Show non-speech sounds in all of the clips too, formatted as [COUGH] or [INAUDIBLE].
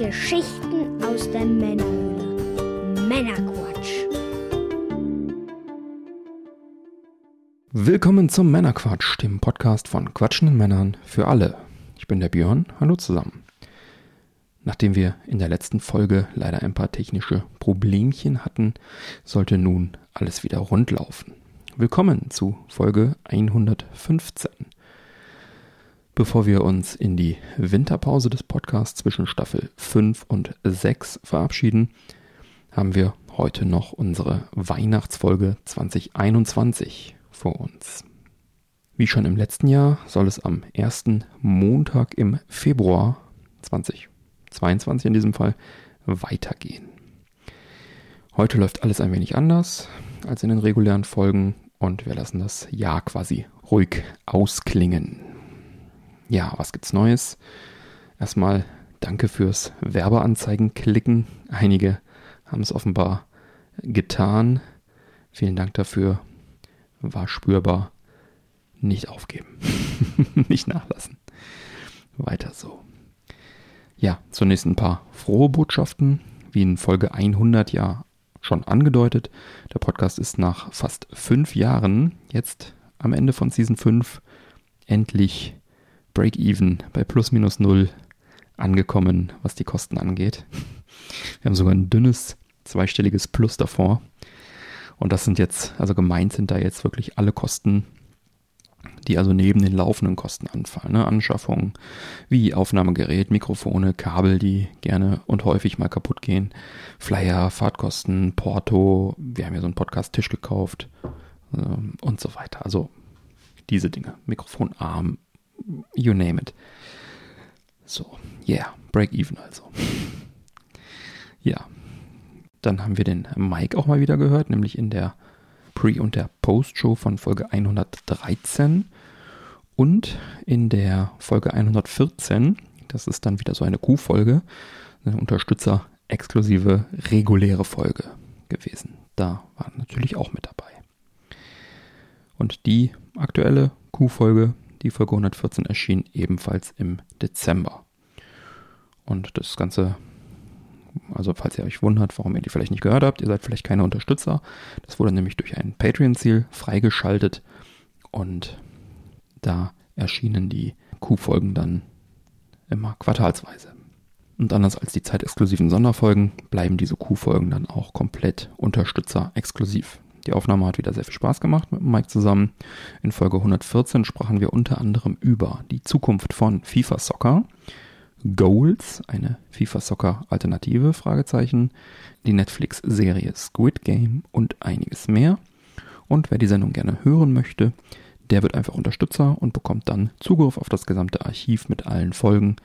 Geschichten aus der Männerhöhle. Männerquatsch. Willkommen zum Männerquatsch, dem Podcast von quatschenden Männern für alle. Ich bin der Björn, hallo zusammen. Nachdem wir in der letzten Folge leider ein paar technische Problemchen hatten, sollte nun alles wieder rund laufen. Willkommen zu Folge 115. Bevor wir uns in die Winterpause des Podcasts zwischen Staffel 5 und 6 verabschieden, haben wir heute noch unsere Weihnachtsfolge 2021 vor uns. Wie schon im letzten Jahr soll es am ersten Montag im Februar 2022 in diesem Fall weitergehen. Heute läuft alles ein wenig anders als in den regulären Folgen und wir lassen das Jahr quasi ruhig ausklingen. Ja, was gibt's Neues? Erstmal danke fürs Werbeanzeigen klicken. Einige haben es offenbar getan. Vielen Dank dafür. War spürbar. Nicht aufgeben. [LAUGHS] nicht nachlassen. Weiter so. Ja, zunächst ein paar frohe Botschaften. Wie in Folge 100 ja schon angedeutet. Der Podcast ist nach fast fünf Jahren jetzt am Ende von Season 5 endlich Break-Even bei plus minus null angekommen, was die Kosten angeht. Wir haben sogar ein dünnes zweistelliges Plus davor. Und das sind jetzt, also gemeint sind da jetzt wirklich alle Kosten, die also neben den laufenden Kosten anfallen. Ne? Anschaffung wie Aufnahmegerät, Mikrofone, Kabel, die gerne und häufig mal kaputt gehen, Flyer, Fahrtkosten, Porto, wir haben ja so einen Podcast-Tisch gekauft ähm, und so weiter. Also diese Dinge, Mikrofonarm, you name it. So, yeah, break even also. ja, dann haben wir den Mike auch mal wieder gehört, nämlich in der Pre- und der Post-Show von Folge 113 und in der Folge 114, das ist dann wieder so eine Q-Folge, eine Unterstützer-exklusive reguläre Folge gewesen. Da war natürlich auch mit dabei. Und die aktuelle Q-Folge, die Folge 114, erschien ebenfalls im Dezember. Und das Ganze also falls ihr euch wundert, warum ihr die vielleicht nicht gehört habt, ihr seid vielleicht keine Unterstützer. Das wurde nämlich durch ein Patreon-Ziel freigeschaltet und da erschienen die Q-Folgen dann immer quartalsweise. Und anders als die zeitexklusiven Sonderfolgen bleiben diese Q-Folgen dann auch komplett Unterstützer-exklusiv. Die Aufnahme hat wieder sehr viel Spaß gemacht mit Mike zusammen. In Folge 114 sprachen wir unter anderem über die Zukunft von FIFA Soccer, Goals, eine FIFA Soccer Alternative, Fragezeichen, die Netflix-Serie Squid Game und einiges mehr. Und wer die Sendung gerne hören möchte, der wird einfach Unterstützer und bekommt dann Zugriff auf das gesamte Archiv mit allen Folgen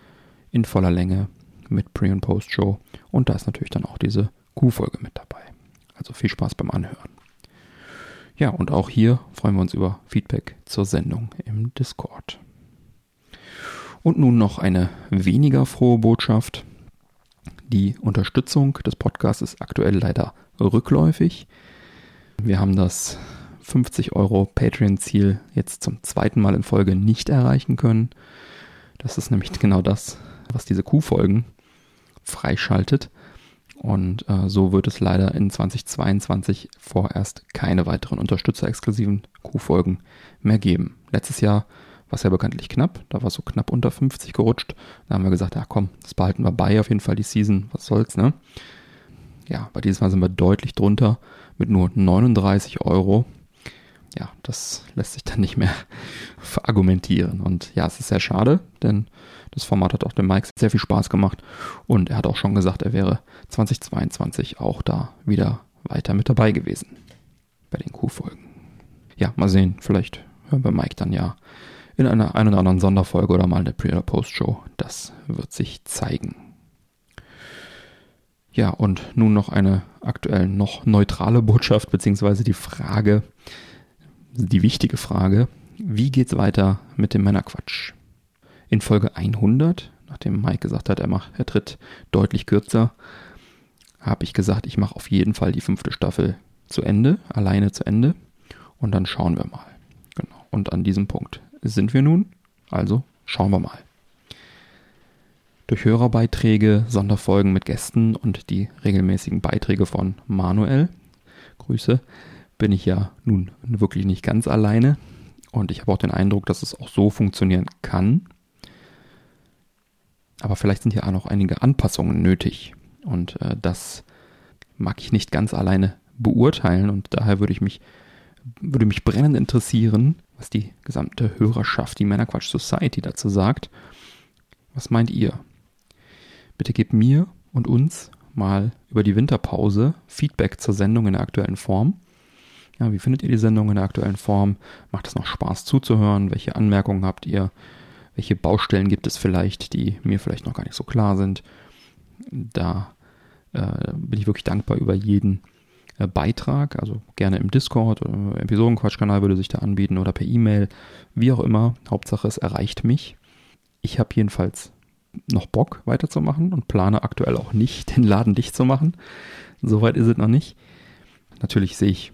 in voller Länge mit Pre- und Post-Show. Und da ist natürlich dann auch diese Q-Folge mit dabei. Also viel Spaß beim Anhören. Ja, und auch hier freuen wir uns über Feedback zur Sendung im Discord. Und nun noch eine weniger frohe Botschaft. Die Unterstützung des Podcasts ist aktuell leider rückläufig. Wir haben das 50 Euro Patreon-Ziel jetzt zum zweiten Mal in Folge nicht erreichen können. Das ist nämlich genau das, was diese Q-Folgen freischaltet. Und äh, so wird es leider in 2022 vorerst keine weiteren unterstützerexklusiven Q-Folgen mehr geben. Letztes Jahr war es ja bekanntlich knapp. Da war es so knapp unter 50 gerutscht. Da haben wir gesagt, ja komm, das behalten wir bei auf jeden Fall die Season. Was soll's, ne? Ja, bei diesem Mal sind wir deutlich drunter mit nur 39 Euro. Ja, das lässt sich dann nicht mehr [LAUGHS] verargumentieren. Und ja, es ist sehr schade, denn das Format hat auch dem Mike sehr viel Spaß gemacht. Und er hat auch schon gesagt, er wäre 2022 auch da wieder weiter mit dabei gewesen. Bei den Q-Folgen. Ja, mal sehen. Vielleicht hören wir Mike dann ja in einer ein oder anderen Sonderfolge oder mal der Pre- oder Post-Show. Das wird sich zeigen. Ja, und nun noch eine aktuell noch neutrale Botschaft, beziehungsweise die Frage, die wichtige Frage, wie geht's weiter mit dem Männerquatsch? In Folge 100, nachdem Mike gesagt hat, er, macht, er tritt deutlich kürzer, habe ich gesagt, ich mache auf jeden Fall die fünfte Staffel zu Ende, alleine zu Ende. Und dann schauen wir mal. Genau. Und an diesem Punkt sind wir nun. Also schauen wir mal. Durch Hörerbeiträge, Sonderfolgen mit Gästen und die regelmäßigen Beiträge von Manuel, Grüße, bin ich ja nun wirklich nicht ganz alleine. Und ich habe auch den Eindruck, dass es auch so funktionieren kann. Aber vielleicht sind ja auch noch einige Anpassungen nötig. Und äh, das mag ich nicht ganz alleine beurteilen. Und daher würde ich mich, würde mich brennend interessieren, was die gesamte Hörerschaft, die Männerquatsch Society dazu sagt. Was meint ihr? Bitte gebt mir und uns mal über die Winterpause Feedback zur Sendung in der aktuellen Form. Ja, wie findet ihr die Sendung in der aktuellen Form? Macht es noch Spaß zuzuhören? Welche Anmerkungen habt ihr? Welche Baustellen gibt es vielleicht, die mir vielleicht noch gar nicht so klar sind? Da äh, bin ich wirklich dankbar über jeden äh, Beitrag, also gerne im Discord oder Episodenquatschkanal würde sich da anbieten oder per E-Mail, wie auch immer. Hauptsache es erreicht mich. Ich habe jedenfalls noch Bock weiterzumachen und plane aktuell auch nicht, [LAUGHS] den Laden dicht zu machen. Soweit ist es noch nicht. Natürlich sehe ich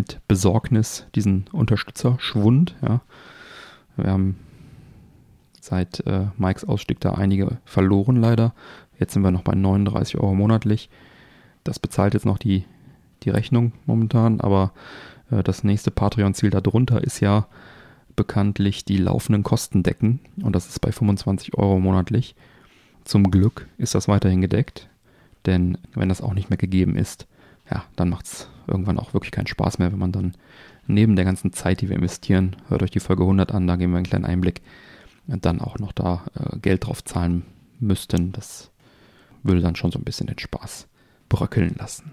mit Besorgnis diesen Unterstützerschwund. Ja. Wir haben seit äh, Mikes Ausstieg da einige verloren leider. Jetzt sind wir noch bei 39 Euro monatlich. Das bezahlt jetzt noch die, die Rechnung momentan, aber äh, das nächste Patreon-Ziel darunter ist ja bekanntlich die laufenden Kosten decken und das ist bei 25 Euro monatlich. Zum Glück ist das weiterhin gedeckt, denn wenn das auch nicht mehr gegeben ist, ja, dann macht es irgendwann auch wirklich keinen Spaß mehr, wenn man dann neben der ganzen Zeit, die wir investieren, hört euch die Folge 100 an, da geben wir einen kleinen Einblick, dann auch noch da äh, Geld drauf zahlen müssten. Das würde dann schon so ein bisschen den Spaß bröckeln lassen.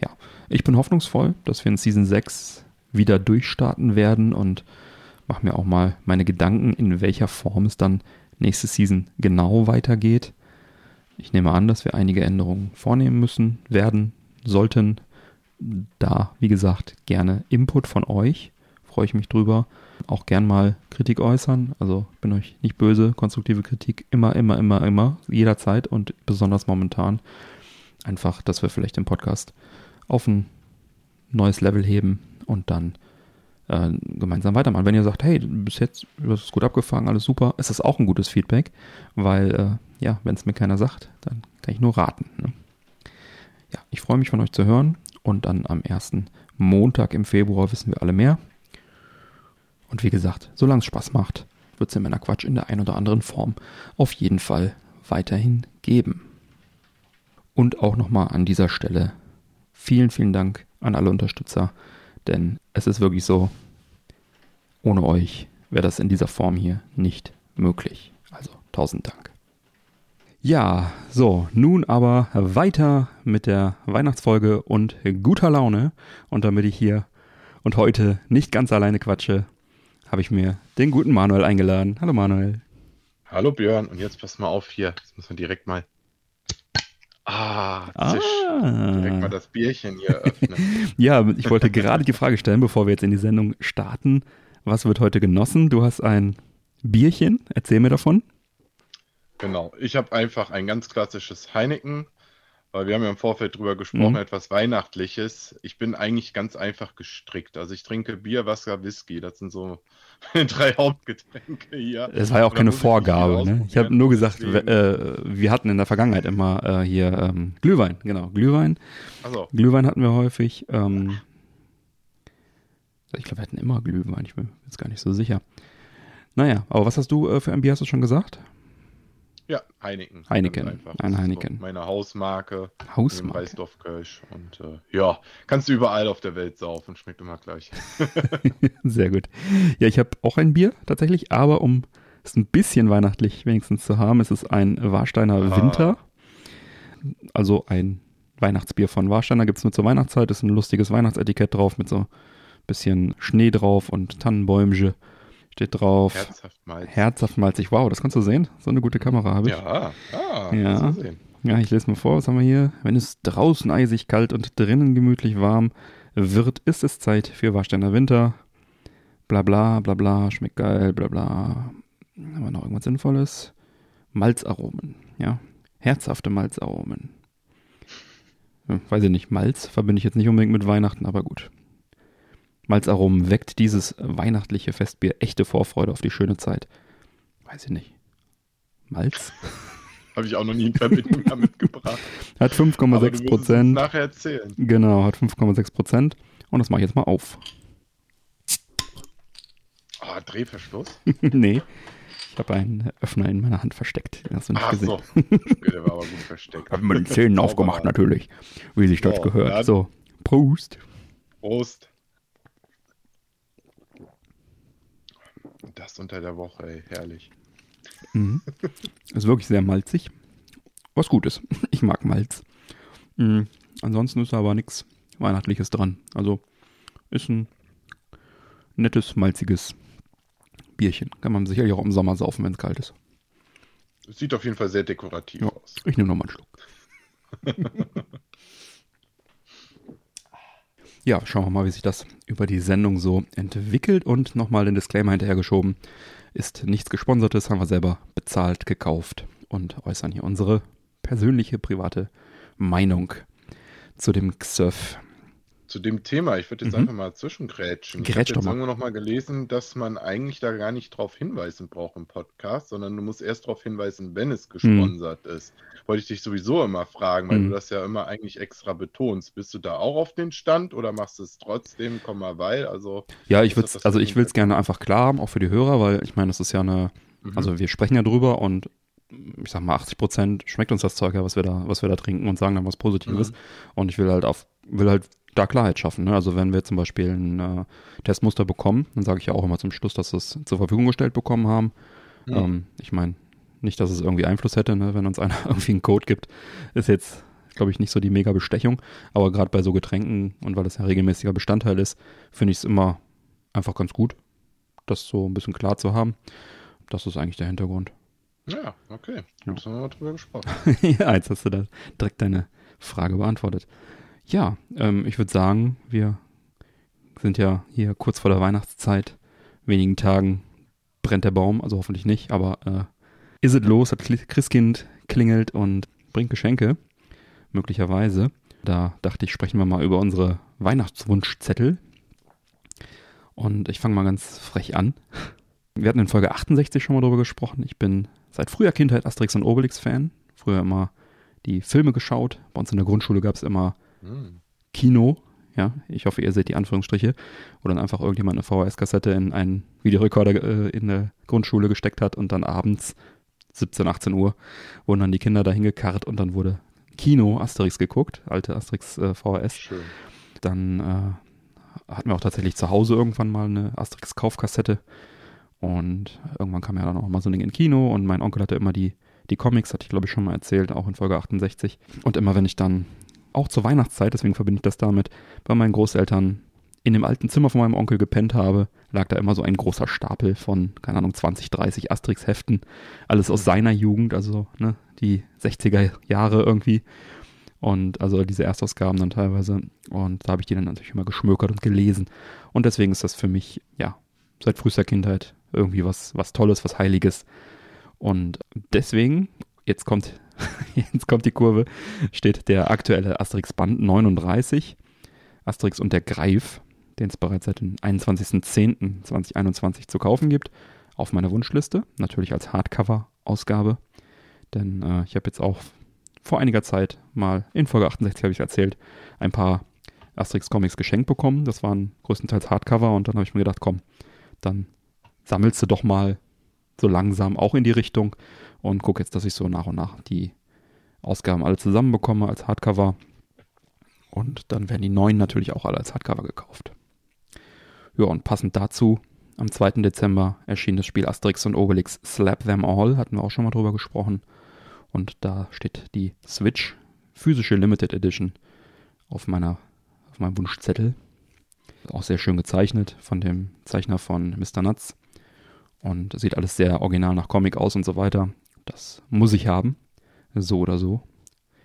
Ja, ich bin hoffnungsvoll, dass wir in Season 6 wieder durchstarten werden und mache mir auch mal meine Gedanken, in welcher Form es dann nächste Season genau weitergeht. Ich nehme an, dass wir einige Änderungen vornehmen müssen, werden, sollten. Da, wie gesagt, gerne Input von euch. Freue ich mich drüber. Auch gern mal Kritik äußern. Also bin euch nicht böse. Konstruktive Kritik immer, immer, immer, immer. Jederzeit und besonders momentan. Einfach, dass wir vielleicht den Podcast auf ein neues Level heben und dann äh, gemeinsam weitermachen. Wenn ihr sagt, hey, bis jetzt das ist gut abgefangen, alles super, ist das auch ein gutes Feedback, weil äh, ja, wenn es mir keiner sagt, dann kann ich nur raten. Ne? Ja, ich freue mich von euch zu hören und dann am ersten Montag im Februar wissen wir alle mehr. Und wie gesagt, solange es Spaß macht, wird es in meiner Quatsch in der einen oder anderen Form auf jeden Fall weiterhin geben. Und auch nochmal an dieser Stelle vielen, vielen Dank an alle Unterstützer, denn es ist wirklich so, ohne euch wäre das in dieser Form hier nicht möglich. Also tausend Dank. Ja, so, nun aber weiter mit der Weihnachtsfolge und guter Laune. Und damit ich hier und heute nicht ganz alleine quatsche, habe ich mir den guten Manuel eingeladen. Hallo Manuel. Hallo Björn, und jetzt pass mal auf hier. Jetzt müssen wir direkt mal Ah. Ah. Direkt mal das Bierchen hier öffnen. [LAUGHS] ja, ich wollte gerade die Frage stellen, bevor wir jetzt in die Sendung starten. Was wird heute genossen? Du hast ein Bierchen. Erzähl mir davon. Genau. Ich habe einfach ein ganz klassisches Heineken, weil wir haben ja im Vorfeld drüber gesprochen, mhm. etwas Weihnachtliches. Ich bin eigentlich ganz einfach gestrickt. Also ich trinke Bier, Wasser, Whisky. Das sind so [LAUGHS] drei Hauptgetränke hier. Das war ja auch keine Vorgabe. Ne? Ich habe nur gesagt, äh, wir hatten in der Vergangenheit immer äh, hier ähm, Glühwein, genau, Glühwein. So. Glühwein hatten wir häufig. Ähm, ich glaube, wir hatten immer Glühwein, ich bin jetzt gar nicht so sicher. Naja, aber was hast du äh, für ein Bier, hast du schon gesagt? Ja, Heineken. Heineken, ein Heineken. Meine Hausmarke. Hausmarke. Weißdorfkirsch. Und äh, ja, kannst du überall auf der Welt saufen, schmeckt immer gleich. [LAUGHS] [LAUGHS] Sehr gut. Ja, ich habe auch ein Bier tatsächlich, aber um es ein bisschen weihnachtlich wenigstens zu haben, ist es ein Warsteiner ah. Winter. Also ein Weihnachtsbier von Warsteiner gibt es nur zur Weihnachtszeit. Ist ein lustiges Weihnachtsetikett drauf mit so ein bisschen Schnee drauf und Tannenbäumchen steht drauf. Herzhaft malzig. Herzhaft malzig. Wow, das kannst du sehen. So eine gute Kamera habe ich. Ja, ah, ja. Ja, ich lese mal vor, was haben wir hier? Wenn es draußen eisig kalt und drinnen gemütlich warm wird, ist es Zeit für Warsteiner Winter. Bla bla bla bla, schmeckt geil, bla bla. Haben wir noch irgendwas Sinnvolles? Malzaromen, ja. Herzhafte Malzaromen. Hm, weiß ich nicht, Malz verbinde ich jetzt nicht unbedingt mit Weihnachten, aber gut. Malzaromen weckt dieses weihnachtliche Festbier echte Vorfreude auf die schöne Zeit. Weiß ich nicht. Malz? [LAUGHS] Habe ich auch noch nie in Verbindung [LAUGHS] damit gebracht. Hat Aber du 5,6 wirst es uns Prozent. nachher erzählen. Genau, hat 5,6 Prozent. Und das mache ich jetzt mal auf. Ah, Drehverschluss? [LAUGHS] nee, ich habe einen Öffner in meiner Hand versteckt. Den hast du nicht Ach gesehen. so. Okay, der war aber gut versteckt. Hab mit den Zähnen aufgemacht natürlich, wie sich das So, gehört. So, Prost. Prost. Das unter der Woche, ey, herrlich. Mhm. [LAUGHS] Ist wirklich sehr malzig. Was gut ist. [LAUGHS] Ich mag Malz. Mhm. Ansonsten ist da aber nichts Weihnachtliches dran. Also ist ein nettes, malziges Bierchen. Kann man sicherlich auch im Sommer saufen, wenn es kalt ist. Es sieht auf jeden Fall sehr dekorativ Ja. aus. Ich nehme nochmal einen Schluck. [LAUGHS] ja, schauen wir mal, wie sich das über die Sendung so entwickelt. Und nochmal den Disclaimer hinterhergeschoben. Ist nichts Gesponsertes, haben wir selber bezahlt, gekauft und äußern hier unsere persönliche, private Meinung zu dem Xsurf. Zu dem Thema, ich würde jetzt Mhm. einfach mal zwischengrätschen. Ich habe Grätsch jetzt irgendwo noch mal gelesen, dass man eigentlich da gar nicht drauf hinweisen braucht im Podcast, sondern du musst erst darauf hinweisen, wenn es gesponsert ist. Wollte ich dich sowieso immer fragen, weil Mhm. du das ja immer eigentlich extra betonst. Bist du da auch auf den Stand oder machst du es trotzdem, komm mal weil? Also, Ja, ich würde das also ich es gerne einfach klar haben, auch für die Hörer, weil ich meine, das ist ja eine, mhm. also wir sprechen ja drüber und ich sag mal 80 Prozent schmeckt uns das Zeug ja, was wir da, was wir da trinken und sagen dann was Positives. Mhm. Und ich will halt auf, will halt da Klarheit schaffen. Ne? Also wenn wir zum Beispiel ein äh, Testmuster bekommen, dann sage ich ja auch immer zum Schluss, dass wir es zur Verfügung gestellt bekommen haben. Mhm. Ähm, ich meine, nicht, dass es irgendwie Einfluss hätte, ne? wenn uns einer [LAUGHS] irgendwie einen Code gibt, ist jetzt, glaube ich, nicht so die mega Bestechung. Aber gerade bei so Getränken und weil das ja regelmäßiger Bestandteil ist, finde ich es immer einfach ganz gut, das so ein bisschen klar zu haben. Das ist eigentlich der Hintergrund. ja, okay. Ja. Jetzt haben wir mal drüber gesprochen. [LAUGHS] ja, jetzt hast du da direkt deine Frage beantwortet. Ja, ähm, ich würde sagen, wir sind ja hier kurz vor der Weihnachtszeit. Wenigen Tagen brennt der Baum, also hoffentlich nicht, aber äh, ist es los, hat Kli- Christkind klingelt und bringt Geschenke, möglicherweise. Da dachte ich, sprechen wir mal über unsere Weihnachtswunschzettel. Und ich fange mal ganz frech an. Wir hatten in Folge 68 schon mal drüber gesprochen. Ich bin seit früher Kindheit Asterix und Obelix-Fan. Früher immer die Filme geschaut. Bei uns in der Grundschule gab es immer Hm. Kino. Ja, ich hoffe, ihr seht die Anführungsstriche. Wo dann einfach irgendjemand eine VHS-Kassette in einen Videorekorder äh, in der Grundschule gesteckt hat und dann abends 17, 18 Uhr wurden dann die Kinder dahin gekarrt und dann wurde Kino Asterix geguckt, alte Asterix äh, VHS. Schön. Dann äh, hatten wir auch tatsächlich zu Hause irgendwann mal eine Asterix-Kaufkassette. Und irgendwann kam ja dann auch mal so ein Ding in Kino und mein Onkel hatte immer die, die Comics, hatte ich glaube ich schon mal erzählt, auch in Folge 68. Und immer wenn ich dann, auch zur Weihnachtszeit, deswegen verbinde ich das damit, bei meinen Großeltern in dem alten Zimmer von meinem Onkel gepennt habe, lag da immer so ein großer Stapel von, keine Ahnung, 20, 30 Asterix-Heften. Alles aus seiner Jugend, also ne, die 60er Jahre irgendwie. Und also diese Erstausgaben dann teilweise. Und da habe ich die dann natürlich immer geschmökert und gelesen. Und deswegen ist das für mich, ja, seit frühester Kindheit irgendwie was, was Tolles, was Heiliges. Und deswegen, jetzt kommt, [LAUGHS] jetzt kommt die Kurve, steht der aktuelle Asterix Band 39, Asterix und der Greif, den es bereits seit dem 21.10.2021 zu kaufen gibt, auf meiner Wunschliste. Natürlich als Hardcover-Ausgabe. Denn äh, ich habe jetzt auch vor einiger Zeit mal, in Folge 68 habe ich erzählt, ein paar Asterix-Comics geschenkt bekommen. Das waren größtenteils Hardcover und dann habe ich mir gedacht, komm, dann sammelst du doch mal so langsam auch in die Richtung und guck jetzt, dass ich so nach und nach die Ausgaben alle zusammenbekomme als Hardcover. Und dann werden die neuen natürlich auch alle als Hardcover gekauft. Ja, und passend dazu, am 2. Dezember erschien das Spiel Asterix und Obelix Slap Them All, hatten wir auch schon mal drüber gesprochen. Und da steht die Switch physische Limited Edition auf meiner auf meinem Wunschzettel. Auch sehr schön gezeichnet von dem Zeichner von Mr. Nuts. Und sieht alles sehr original nach Comic aus und so weiter. Das muss ich haben. So oder so.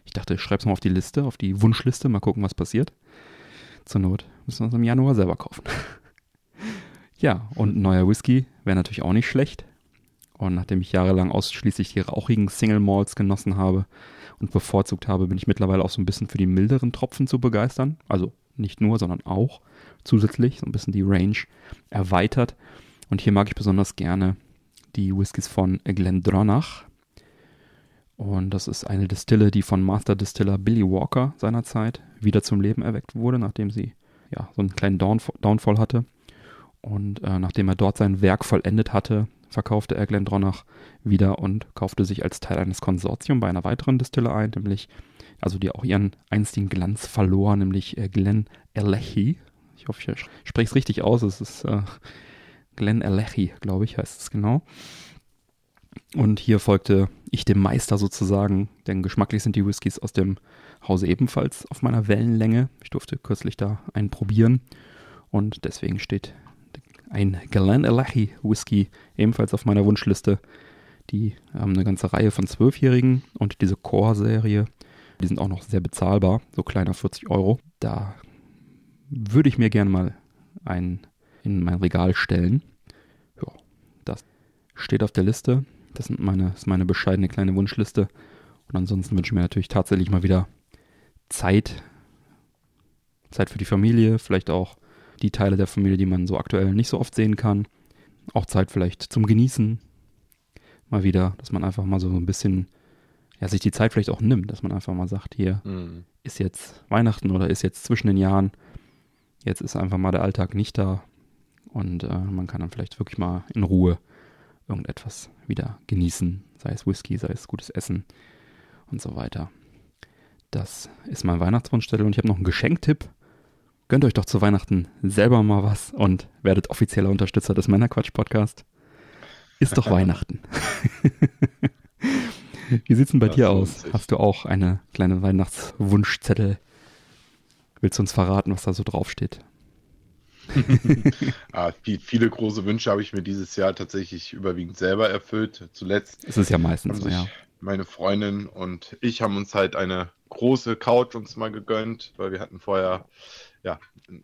Ich dachte, ich schreibe es mal auf die Liste, auf die Wunschliste, mal gucken, was passiert. Zur Not müssen wir es im Januar selber kaufen. [LAUGHS] ja, und ein neuer Whisky wäre natürlich auch nicht schlecht. Und nachdem ich jahrelang ausschließlich die rauchigen Single Malts genossen habe und bevorzugt habe, bin ich mittlerweile auch so ein bisschen für die milderen Tropfen zu begeistern. Also nicht nur, sondern auch zusätzlich so ein bisschen die Range erweitert. Und hier mag ich besonders gerne die Whiskys von Glendronach. Und das ist eine Distille, die von Master Distiller Billy Walker seinerzeit wieder zum Leben erweckt wurde, nachdem sie ja so einen kleinen Downfall hatte. Und äh, nachdem er dort sein Werk vollendet hatte, verkaufte er Glendronach wieder und kaufte sich als Teil eines Konsortiums bei einer weiteren Distille ein, nämlich, also die auch ihren einstigen Glanz verlor, nämlich äh, Glen Alehi. Ich hoffe, ich spreche es richtig aus. Es ist äh, Glen Alehi, glaube ich, heißt es genau. Und hier folgte ich dem Meister sozusagen, denn geschmacklich sind die Whiskys aus dem Hause ebenfalls auf meiner Wellenlänge. Ich durfte kürzlich da einen probieren und deswegen steht ein Glenallachie Whisky ebenfalls auf meiner Wunschliste. Die haben eine ganze Reihe von Zwölfjährigen und diese Core-Serie, die sind auch noch sehr bezahlbar, so kleiner 40 Euro. Da würde ich mir gerne mal einen in mein Regal stellen. Ja, das steht auf der Liste. Das, sind meine, das ist meine bescheidene kleine Wunschliste. Und ansonsten wünsche ich mir natürlich tatsächlich mal wieder Zeit. Zeit für die Familie, vielleicht auch die Teile der Familie, die man so aktuell nicht so oft sehen kann. Auch Zeit vielleicht zum Genießen. Mal wieder, dass man einfach mal so ein bisschen, ja, sich die Zeit vielleicht auch nimmt, dass man einfach mal sagt, hier mhm. ist jetzt Weihnachten oder ist jetzt zwischen den Jahren. Jetzt ist einfach mal der Alltag nicht da. Und äh, man kann dann vielleicht wirklich mal in Ruhe irgendetwas wieder genießen. Sei es Whisky, sei es gutes Essen und so weiter. Das ist mein Weihnachtswunschzettel und ich habe noch einen Geschenktipp gönnt euch doch zu Weihnachten selber mal was und werdet offizieller Unterstützer des Männerquatsch-Podcast. Ist doch Weihnachten. [LAUGHS] Wie sieht's denn bei das dir aus? Hast du auch eine kleine Weihnachtswunschzettel? Willst du uns verraten, was da so draufsteht? [LAUGHS] ah, viele große Wünsche habe ich mir dieses Jahr tatsächlich überwiegend selber erfüllt. Zuletzt ist es ja meistens so, ja. Meine Freundin und ich haben uns halt eine große Couch uns mal gegönnt, weil wir hatten vorher ja,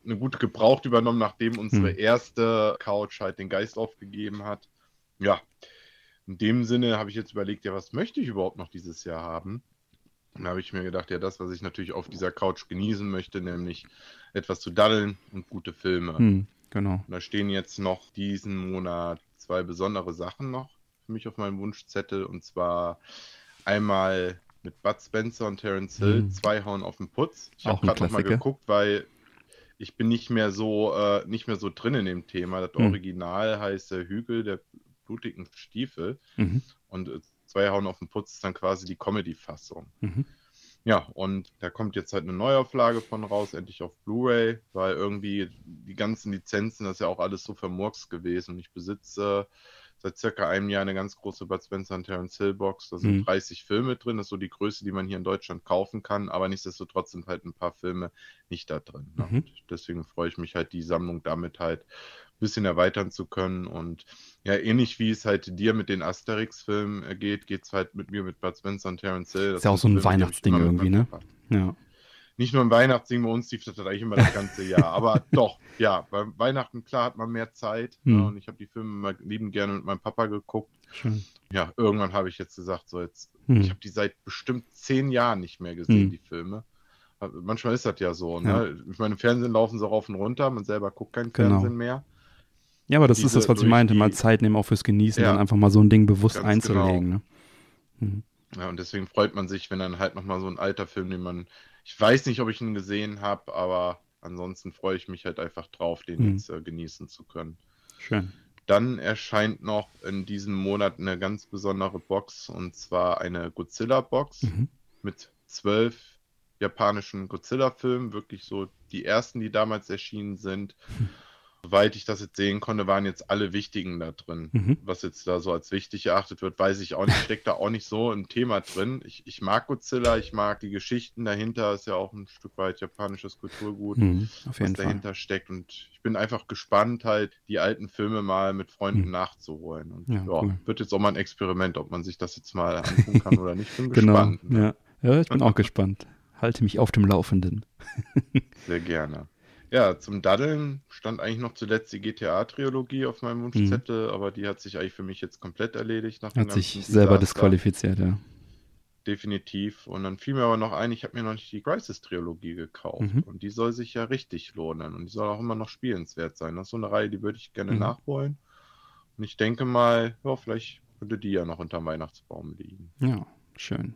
eine gute Gebraucht übernommen, nachdem unsere hm. erste Couch halt den Geist aufgegeben hat. Ja, in dem Sinne habe ich jetzt überlegt, ja, was möchte ich überhaupt noch dieses Jahr haben? Und da habe ich mir gedacht, ja, das, was ich natürlich auf dieser Couch genießen möchte, nämlich etwas zu daddeln und gute Filme. Hm, genau. Und da stehen jetzt noch diesen Monat zwei besondere Sachen noch für mich auf meinem Wunschzettel. Und zwar einmal mit Bud Spencer und Terence Hill, hm. zwei Hauen auf den Putz. Ich habe gerade noch mal geguckt, weil ich bin nicht mehr so äh, nicht mehr so drin in dem Thema. Das mhm. Original heißt der Hügel der blutigen Stiefel mhm. und äh, zwei hauen auf den Putz ist dann quasi die Comedy-Fassung. Mhm. Ja, und da kommt jetzt halt eine Neuauflage von raus, endlich auf Blu-ray, weil irgendwie die ganzen Lizenzen, das ist ja auch alles so vermurkst gewesen. Und ich besitze äh, seit circa einem Jahr eine ganz große Bud Spencer und Terence Hill Box. Da sind mhm. 30 Filme drin. Das ist so die Größe, die man hier in Deutschland kaufen kann. Aber nichtsdestotrotz sind halt ein paar Filme nicht da drin. Ne? Mhm. deswegen freue ich mich halt, die Sammlung damit halt ein bisschen erweitern zu können. Und ja, ähnlich wie es halt dir mit den Asterix-Filmen geht, geht es halt mit mir mit Bud Spencer und Terence Hill. Das ist ja auch so ein Filme, Weihnachtsding irgendwie, ne? Ja nicht nur im Weihnachtsding, bei uns lief das eigentlich immer das ganze Jahr. Aber doch, ja, bei Weihnachten, klar, hat man mehr Zeit. Mhm. Ja, und ich habe die Filme mal lieben gerne mit meinem Papa geguckt. Schön. Ja, irgendwann habe ich jetzt gesagt, so jetzt, mhm. ich habe die seit bestimmt zehn Jahren nicht mehr gesehen, mhm. die Filme. Manchmal ist das ja so. Ne? Ja. Ich meine, im Fernsehen laufen sie rauf und runter, man selber guckt kein genau. Fernsehen mehr. Ja, aber das Diese, ist das, was ich meinte, die, mal Zeit nehmen auch fürs Genießen, ja, dann einfach mal so ein Ding bewusst einzulegen. Genau. Ne? Mhm. Ja, und deswegen freut man sich, wenn dann halt nochmal so ein alter Film, den man ich weiß nicht, ob ich ihn gesehen habe, aber ansonsten freue ich mich halt einfach drauf, den mhm. jetzt äh, genießen zu können. Schön. Dann erscheint noch in diesem Monat eine ganz besondere Box und zwar eine Godzilla-Box mhm. mit zwölf japanischen Godzilla-Filmen, wirklich so die ersten, die damals erschienen sind. Soweit ich das jetzt sehen konnte, waren jetzt alle wichtigen da drin. Mhm. Was jetzt da so als wichtig erachtet wird, weiß ich auch nicht. Steckt da auch nicht so ein Thema drin. Ich, ich mag Godzilla, ich mag die Geschichten dahinter. Ist ja auch ein Stück weit japanisches Kulturgut, mhm, was dahinter Fall. steckt. Und ich bin einfach gespannt, halt die alten Filme mal mit Freunden mhm. nachzuholen. Und ja, ja cool. wird jetzt auch mal ein Experiment, ob man sich das jetzt mal antun kann oder nicht. Bin [LAUGHS] genau, gespannt. Ne? Ja. ja, ich bin auch gespannt. Halte mich auf dem Laufenden. Sehr gerne. Ja, zum Daddeln stand eigentlich noch zuletzt die GTA-Trilogie auf meinem. Wunschzettel, mhm. aber die hat sich eigentlich für mich jetzt komplett erledigt. Nach hat sich selber disqualifiziert, ja. Definitiv. Und dann fiel mir aber noch ein, ich habe mir noch nicht die Crisis-Trilogie gekauft. Mhm. Und die soll sich ja richtig lohnen. Und die soll auch immer noch spielenswert sein. Das ist so eine Reihe, die würde ich gerne mhm. nachholen. Und ich denke mal, ja, vielleicht könnte die ja noch unter dem Weihnachtsbaum liegen. Ja, Schön.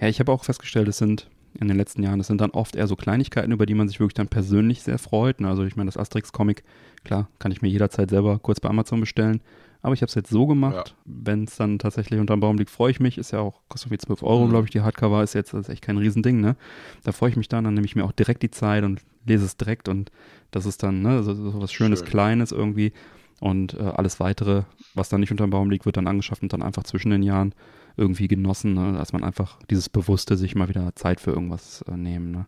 Ja, ich habe auch festgestellt, es sind in den letzten Jahren, es sind dann oft eher so Kleinigkeiten, über die man sich wirklich dann persönlich sehr freut. Also ich meine, das Asterix-Comic, klar, kann ich mir jederzeit selber kurz bei Amazon bestellen. Aber ich habe es jetzt so gemacht, ja. wenn es dann tatsächlich unterm Baum liegt, freue ich mich. Ist ja auch, kostet wie 12 Euro, mhm. glaube ich, die Hardcover ist jetzt ist echt kein Riesending, ne? Da freue ich mich dann, dann nehme ich mir auch direkt die Zeit und lese es direkt und das ist dann, ne, so, so was Schönes, Schön. Kleines irgendwie. Und äh, alles weitere, was dann nicht unterm Baum liegt, wird dann angeschafft und dann einfach zwischen den Jahren irgendwie genossen, ne? dass man einfach dieses Bewusste sich mal wieder Zeit für irgendwas äh, nehmen. Ne?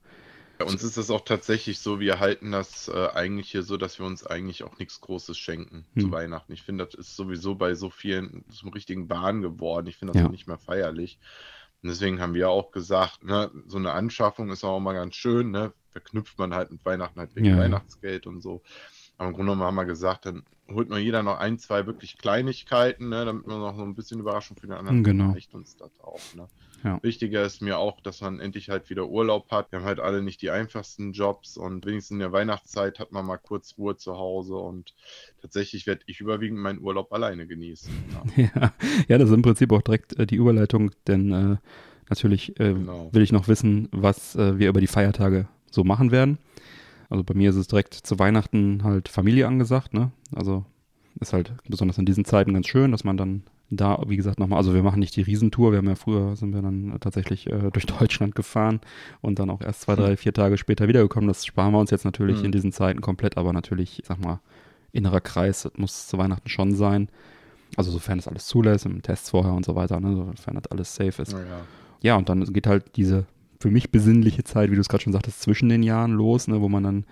Bei uns ist das auch tatsächlich so, wir halten das äh, eigentlich hier so, dass wir uns eigentlich auch nichts Großes schenken hm. zu Weihnachten. Ich finde, das ist sowieso bei so vielen zum richtigen Bahn geworden. Ich finde das ja. auch nicht mehr feierlich. Und deswegen haben wir auch gesagt, ne, so eine Anschaffung ist auch mal ganz schön, ne? Verknüpft man halt mit Weihnachten halt wegen ja. Weihnachtsgeld und so. Aber im Grunde genommen haben wir gesagt, dann holt nur jeder noch ein, zwei wirklich Kleinigkeiten, ne, damit man noch so ein bisschen Überraschung für den anderen genau. reicht uns das auch. Ne. Ja. Wichtiger ist mir auch, dass man endlich halt wieder Urlaub hat. Wir haben halt alle nicht die einfachsten Jobs und wenigstens in der Weihnachtszeit hat man mal kurz Ruhe zu Hause und tatsächlich werde ich überwiegend meinen Urlaub alleine genießen. Ja, [LAUGHS] ja, ja das ist im Prinzip auch direkt äh, die Überleitung, denn äh, natürlich äh, genau. will ich noch wissen, was äh, wir über die Feiertage so machen werden. Also bei mir ist es direkt zu Weihnachten halt Familie angesagt, ne? Also ist halt besonders in diesen Zeiten ganz schön, dass man dann da, wie gesagt, nochmal, also wir machen nicht die Riesentour, wir haben ja früher, sind wir dann tatsächlich äh, durch Deutschland gefahren und dann auch erst zwei, drei, vier Tage später wiedergekommen. Das sparen wir uns jetzt natürlich mhm. in diesen Zeiten komplett, aber natürlich, ich sag mal, innerer Kreis, das muss zu Weihnachten schon sein. Also sofern es alles zulässt, im Tests vorher und so weiter, ne, sofern das alles safe ist. Ja, ja. ja, und dann geht halt diese für mich besinnliche Zeit, wie du es gerade schon sagtest, zwischen den Jahren los, ne, wo man dann,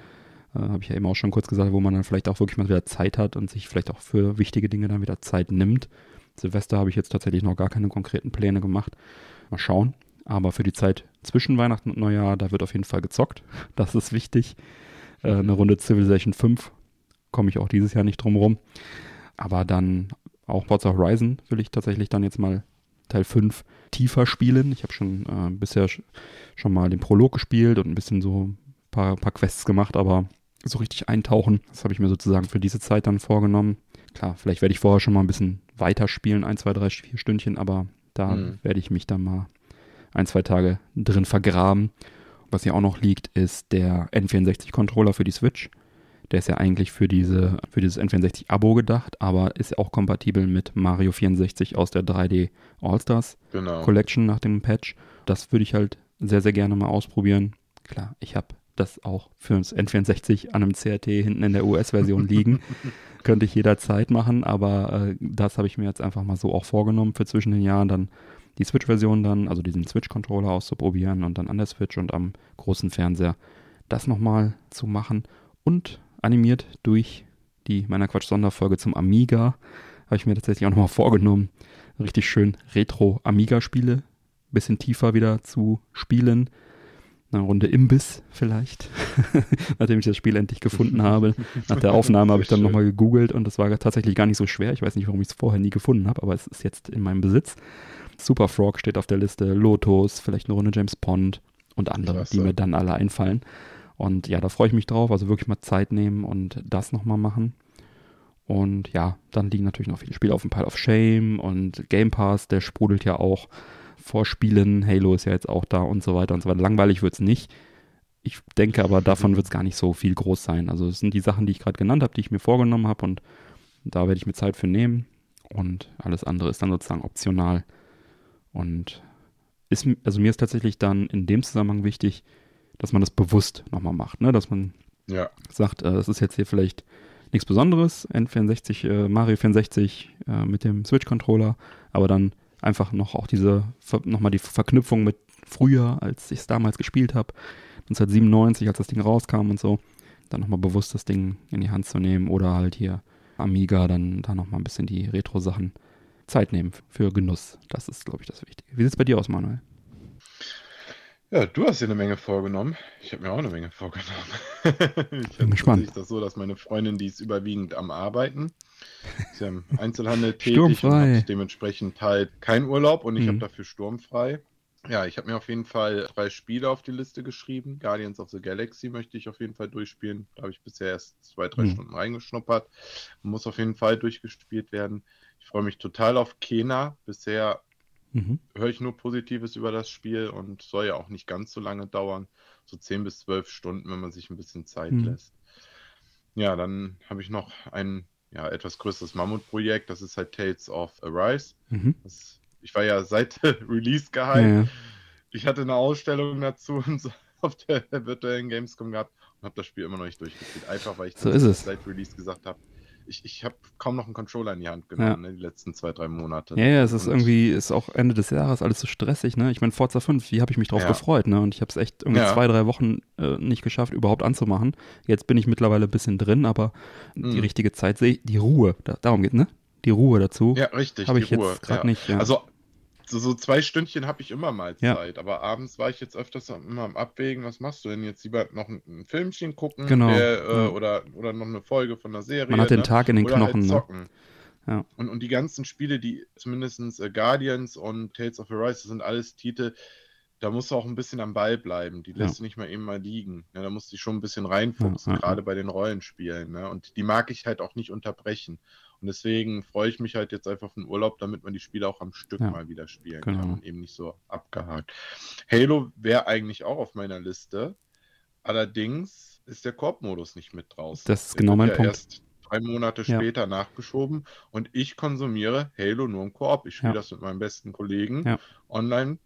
äh, habe ich ja eben auch schon kurz gesagt, wo man dann vielleicht auch wirklich mal wieder Zeit hat und sich vielleicht auch für wichtige Dinge dann wieder Zeit nimmt. Silvester habe ich jetzt tatsächlich noch gar keine konkreten Pläne gemacht. Mal schauen. Aber für die Zeit zwischen Weihnachten und Neujahr, da wird auf jeden Fall gezockt. [LAUGHS] Das ist wichtig. Äh, eine Runde Civilization 5 komme ich auch dieses Jahr nicht drum rum. Aber dann auch Forza Horizon will ich tatsächlich dann jetzt mal Teil 5 tiefer spielen. Ich habe schon äh, bisher schon mal den Prolog gespielt und ein bisschen so ein paar, paar Quests gemacht, aber so richtig eintauchen, das habe ich mir sozusagen für diese Zeit dann vorgenommen. Klar, vielleicht werde ich vorher schon mal ein bisschen weiter spielen, ein, zwei, drei, vier Stündchen, aber da mhm. werde ich mich dann mal ein, zwei Tage drin vergraben. Was hier auch noch liegt, ist der N64-Controller für die Switch. Der ist ja eigentlich für, diese, für dieses N64-Abo gedacht, aber ist auch kompatibel mit Mario 64 aus der 3D All-Stars genau. Collection nach dem Patch. Das würde ich halt sehr, sehr gerne mal ausprobieren. Klar, ich habe das auch für das N64 an einem CRT hinten in der US-Version [LAUGHS] liegen. Könnte ich jederzeit machen, aber äh, das habe ich mir jetzt einfach mal so auch vorgenommen für zwischen den Jahren dann die Switch-Version dann, also diesen Switch-Controller auszuprobieren und dann an der Switch und am großen Fernseher das nochmal zu machen. Und animiert durch die meiner Quatsch-Sonderfolge zum Amiga. Habe ich mir tatsächlich auch nochmal vorgenommen, richtig schön Retro-Amiga-Spiele bisschen tiefer wieder zu spielen. Eine Runde Imbiss vielleicht, [LAUGHS] nachdem ich das Spiel endlich gefunden habe. Nach der Aufnahme habe ich dann nochmal gegoogelt und das war tatsächlich gar nicht so schwer. Ich weiß nicht, warum ich es vorher nie gefunden habe, aber es ist jetzt in meinem Besitz. Super Frog steht auf der Liste, Lotus, vielleicht eine Runde James Pond und andere, die mir dann alle einfallen. Und ja, da freue ich mich drauf. Also wirklich mal Zeit nehmen und das nochmal machen. Und ja, dann liegen natürlich noch viele Spiele auf dem Pile of Shame und Game Pass, der sprudelt ja auch vor Spielen. Halo ist ja jetzt auch da und so weiter und so weiter. Langweilig wird es nicht. Ich denke aber, davon wird es gar nicht so viel groß sein. Also es sind die Sachen, die ich gerade genannt habe, die ich mir vorgenommen habe und da werde ich mir Zeit für nehmen. Und alles andere ist dann sozusagen optional. Und ist, also mir ist tatsächlich dann in dem Zusammenhang wichtig, dass man das bewusst nochmal macht, ne? Dass man ja. sagt, äh, das ist jetzt hier vielleicht nichts Besonderes, N64, äh, Mario 64 äh, mit dem Switch-Controller, aber dann einfach noch auch diese, nochmal die Verknüpfung mit früher, als ich es damals gespielt habe, 1997, als das Ding rauskam und so, dann nochmal bewusst das Ding in die Hand zu nehmen oder halt hier Amiga, dann da nochmal ein bisschen die Retro-Sachen Zeit nehmen für Genuss. Das ist, glaube ich, das Wichtige. Wie sieht es bei dir aus, Manuel? Ja, du hast dir eine Menge vorgenommen. Ich habe mir auch eine Menge vorgenommen. [LAUGHS] ich bin gespannt. Ist das so, dass meine Freundin, die ist überwiegend am Arbeiten. Sie haben [LAUGHS] Einzelhandel tätig und hat dementsprechend halt keinen Urlaub und ich mhm. habe dafür sturmfrei. Ja, ich habe mir auf jeden Fall drei Spiele auf die Liste geschrieben. Guardians of the Galaxy möchte ich auf jeden Fall durchspielen. Da habe ich bisher erst zwei, drei mhm. Stunden reingeschnuppert. Muss auf jeden Fall durchgespielt werden. Ich freue mich total auf Kena. Bisher Mhm. höre ich nur Positives über das Spiel und soll ja auch nicht ganz so lange dauern. So 10 bis 12 Stunden, wenn man sich ein bisschen Zeit Mhm. lässt. Ja, dann habe ich noch ein ja, etwas größeres Mammutprojekt. Das ist halt Tales of Arise. Mhm. Das, ich war ja seit [LAUGHS] Release Ja, geheim. ja. Ich hatte eine Ausstellung dazu [LAUGHS] und so auf der virtuellen Gamescom gehabt und habe das Spiel immer noch nicht durchgespielt. Einfach weil ich So dann ist es. seit Release gesagt habe, ich, ich habe kaum noch einen Controller in die Hand genommen, ne, die letzten zwei, drei Monate. Ja, ja, es ist Und- irgendwie, ist auch Ende des Jahres alles so stressig, ne? Ich meine, Forza 5, wie habe ich mich drauf Ja. gefreut, ne? Und ich habe es echt irgendwie Ja. zwei, drei Wochen äh, nicht geschafft, überhaupt anzumachen. Jetzt bin ich mittlerweile ein bisschen drin, aber die Mhm. richtige Zeit sehe ich, die Ruhe, da, darum geht, ne? Die Ruhe dazu Ja, richtig. habe die ich jetzt Ruhe, gerade ja. nicht. Ja. Also so, so zwei Stündchen habe ich immer mal Ja. Zeit, aber abends war ich jetzt öfters am- immer am Abwägen, was machst du denn jetzt? Lieber noch ein, ein Filmchen gucken Genau, der, äh, ja. oder, oder noch eine Folge von einer Serie. Man hat den ne? Tag in den oder Knochen, halt ne? zocken. Ja. Und, und die ganzen Spiele, die zumindest äh, Guardians und Tales of Arise, das sind alles Titel, da musst du auch ein bisschen am Ball bleiben. Die lässt Ja. du nicht mal eben mal liegen. Ja, da musst du dich schon ein bisschen reinfuchsen, Ja, ja, gerade bei den Rollenspielen. Ne? Und die mag ich halt auch nicht unterbrechen. Und deswegen freue ich mich halt jetzt einfach auf den Urlaub, damit man die Spiele auch am Stück Ja. mal wieder spielen Genau. kann und eben nicht so abgehakt. Halo wäre eigentlich auch auf meiner Liste. Allerdings ist der Koop-Modus nicht mit draußen. Das ist Der genau mein ja Punkt. erst drei Monate Ja. später nachgeschoben und ich konsumiere Halo nur im Koop. Ich spiele das mit meinem besten Kollegen online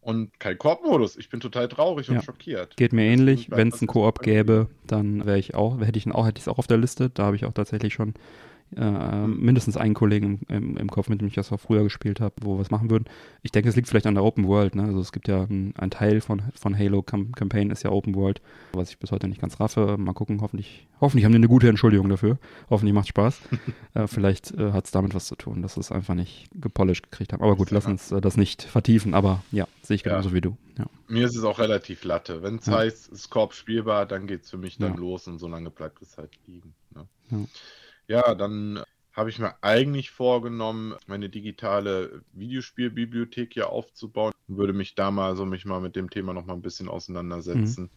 und kein Koop-Modus. Ich bin total traurig Ja. und schockiert. Geht mir Deswegen ähnlich. Wenn es das einen Koop gäbe, dann wäre ich auch, hätte ich ihn auch, hätte ich es auch auf der Liste. Da habe ich auch tatsächlich schon äh, Hm. mindestens einen Kollegen im, im, im Kopf, mit dem ich das auch früher gespielt habe, wo wir es machen würden. Ich denke, es liegt vielleicht an der Open World. Ne? Also es gibt ja ein, ein Teil von, von Halo Cam Campaign ist ja Open World, was ich bis heute nicht ganz raffe. Mal gucken, hoffentlich, hoffentlich haben die eine gute Entschuldigung dafür. Hoffentlich macht Spaß. [LAUGHS] äh, vielleicht äh, hat es damit was zu tun, dass es einfach nicht gepolished gekriegt haben. Aber gut, lass uns äh, das nicht vertiefen. Aber ja, sehe ich Ja. genauso wie du. Ja. Mir ist es auch relativ latte. Wenn es Ja. heißt, es ist Koop spielbar, dann geht es für mich dann Ja. los und so lange bleibt es halt liegen. Ne? Ja. Ja, dann habe ich mir eigentlich vorgenommen, meine digitale Videospielbibliothek hier aufzubauen und würde mich da mal so mich mal mit dem Thema noch mal ein bisschen auseinandersetzen.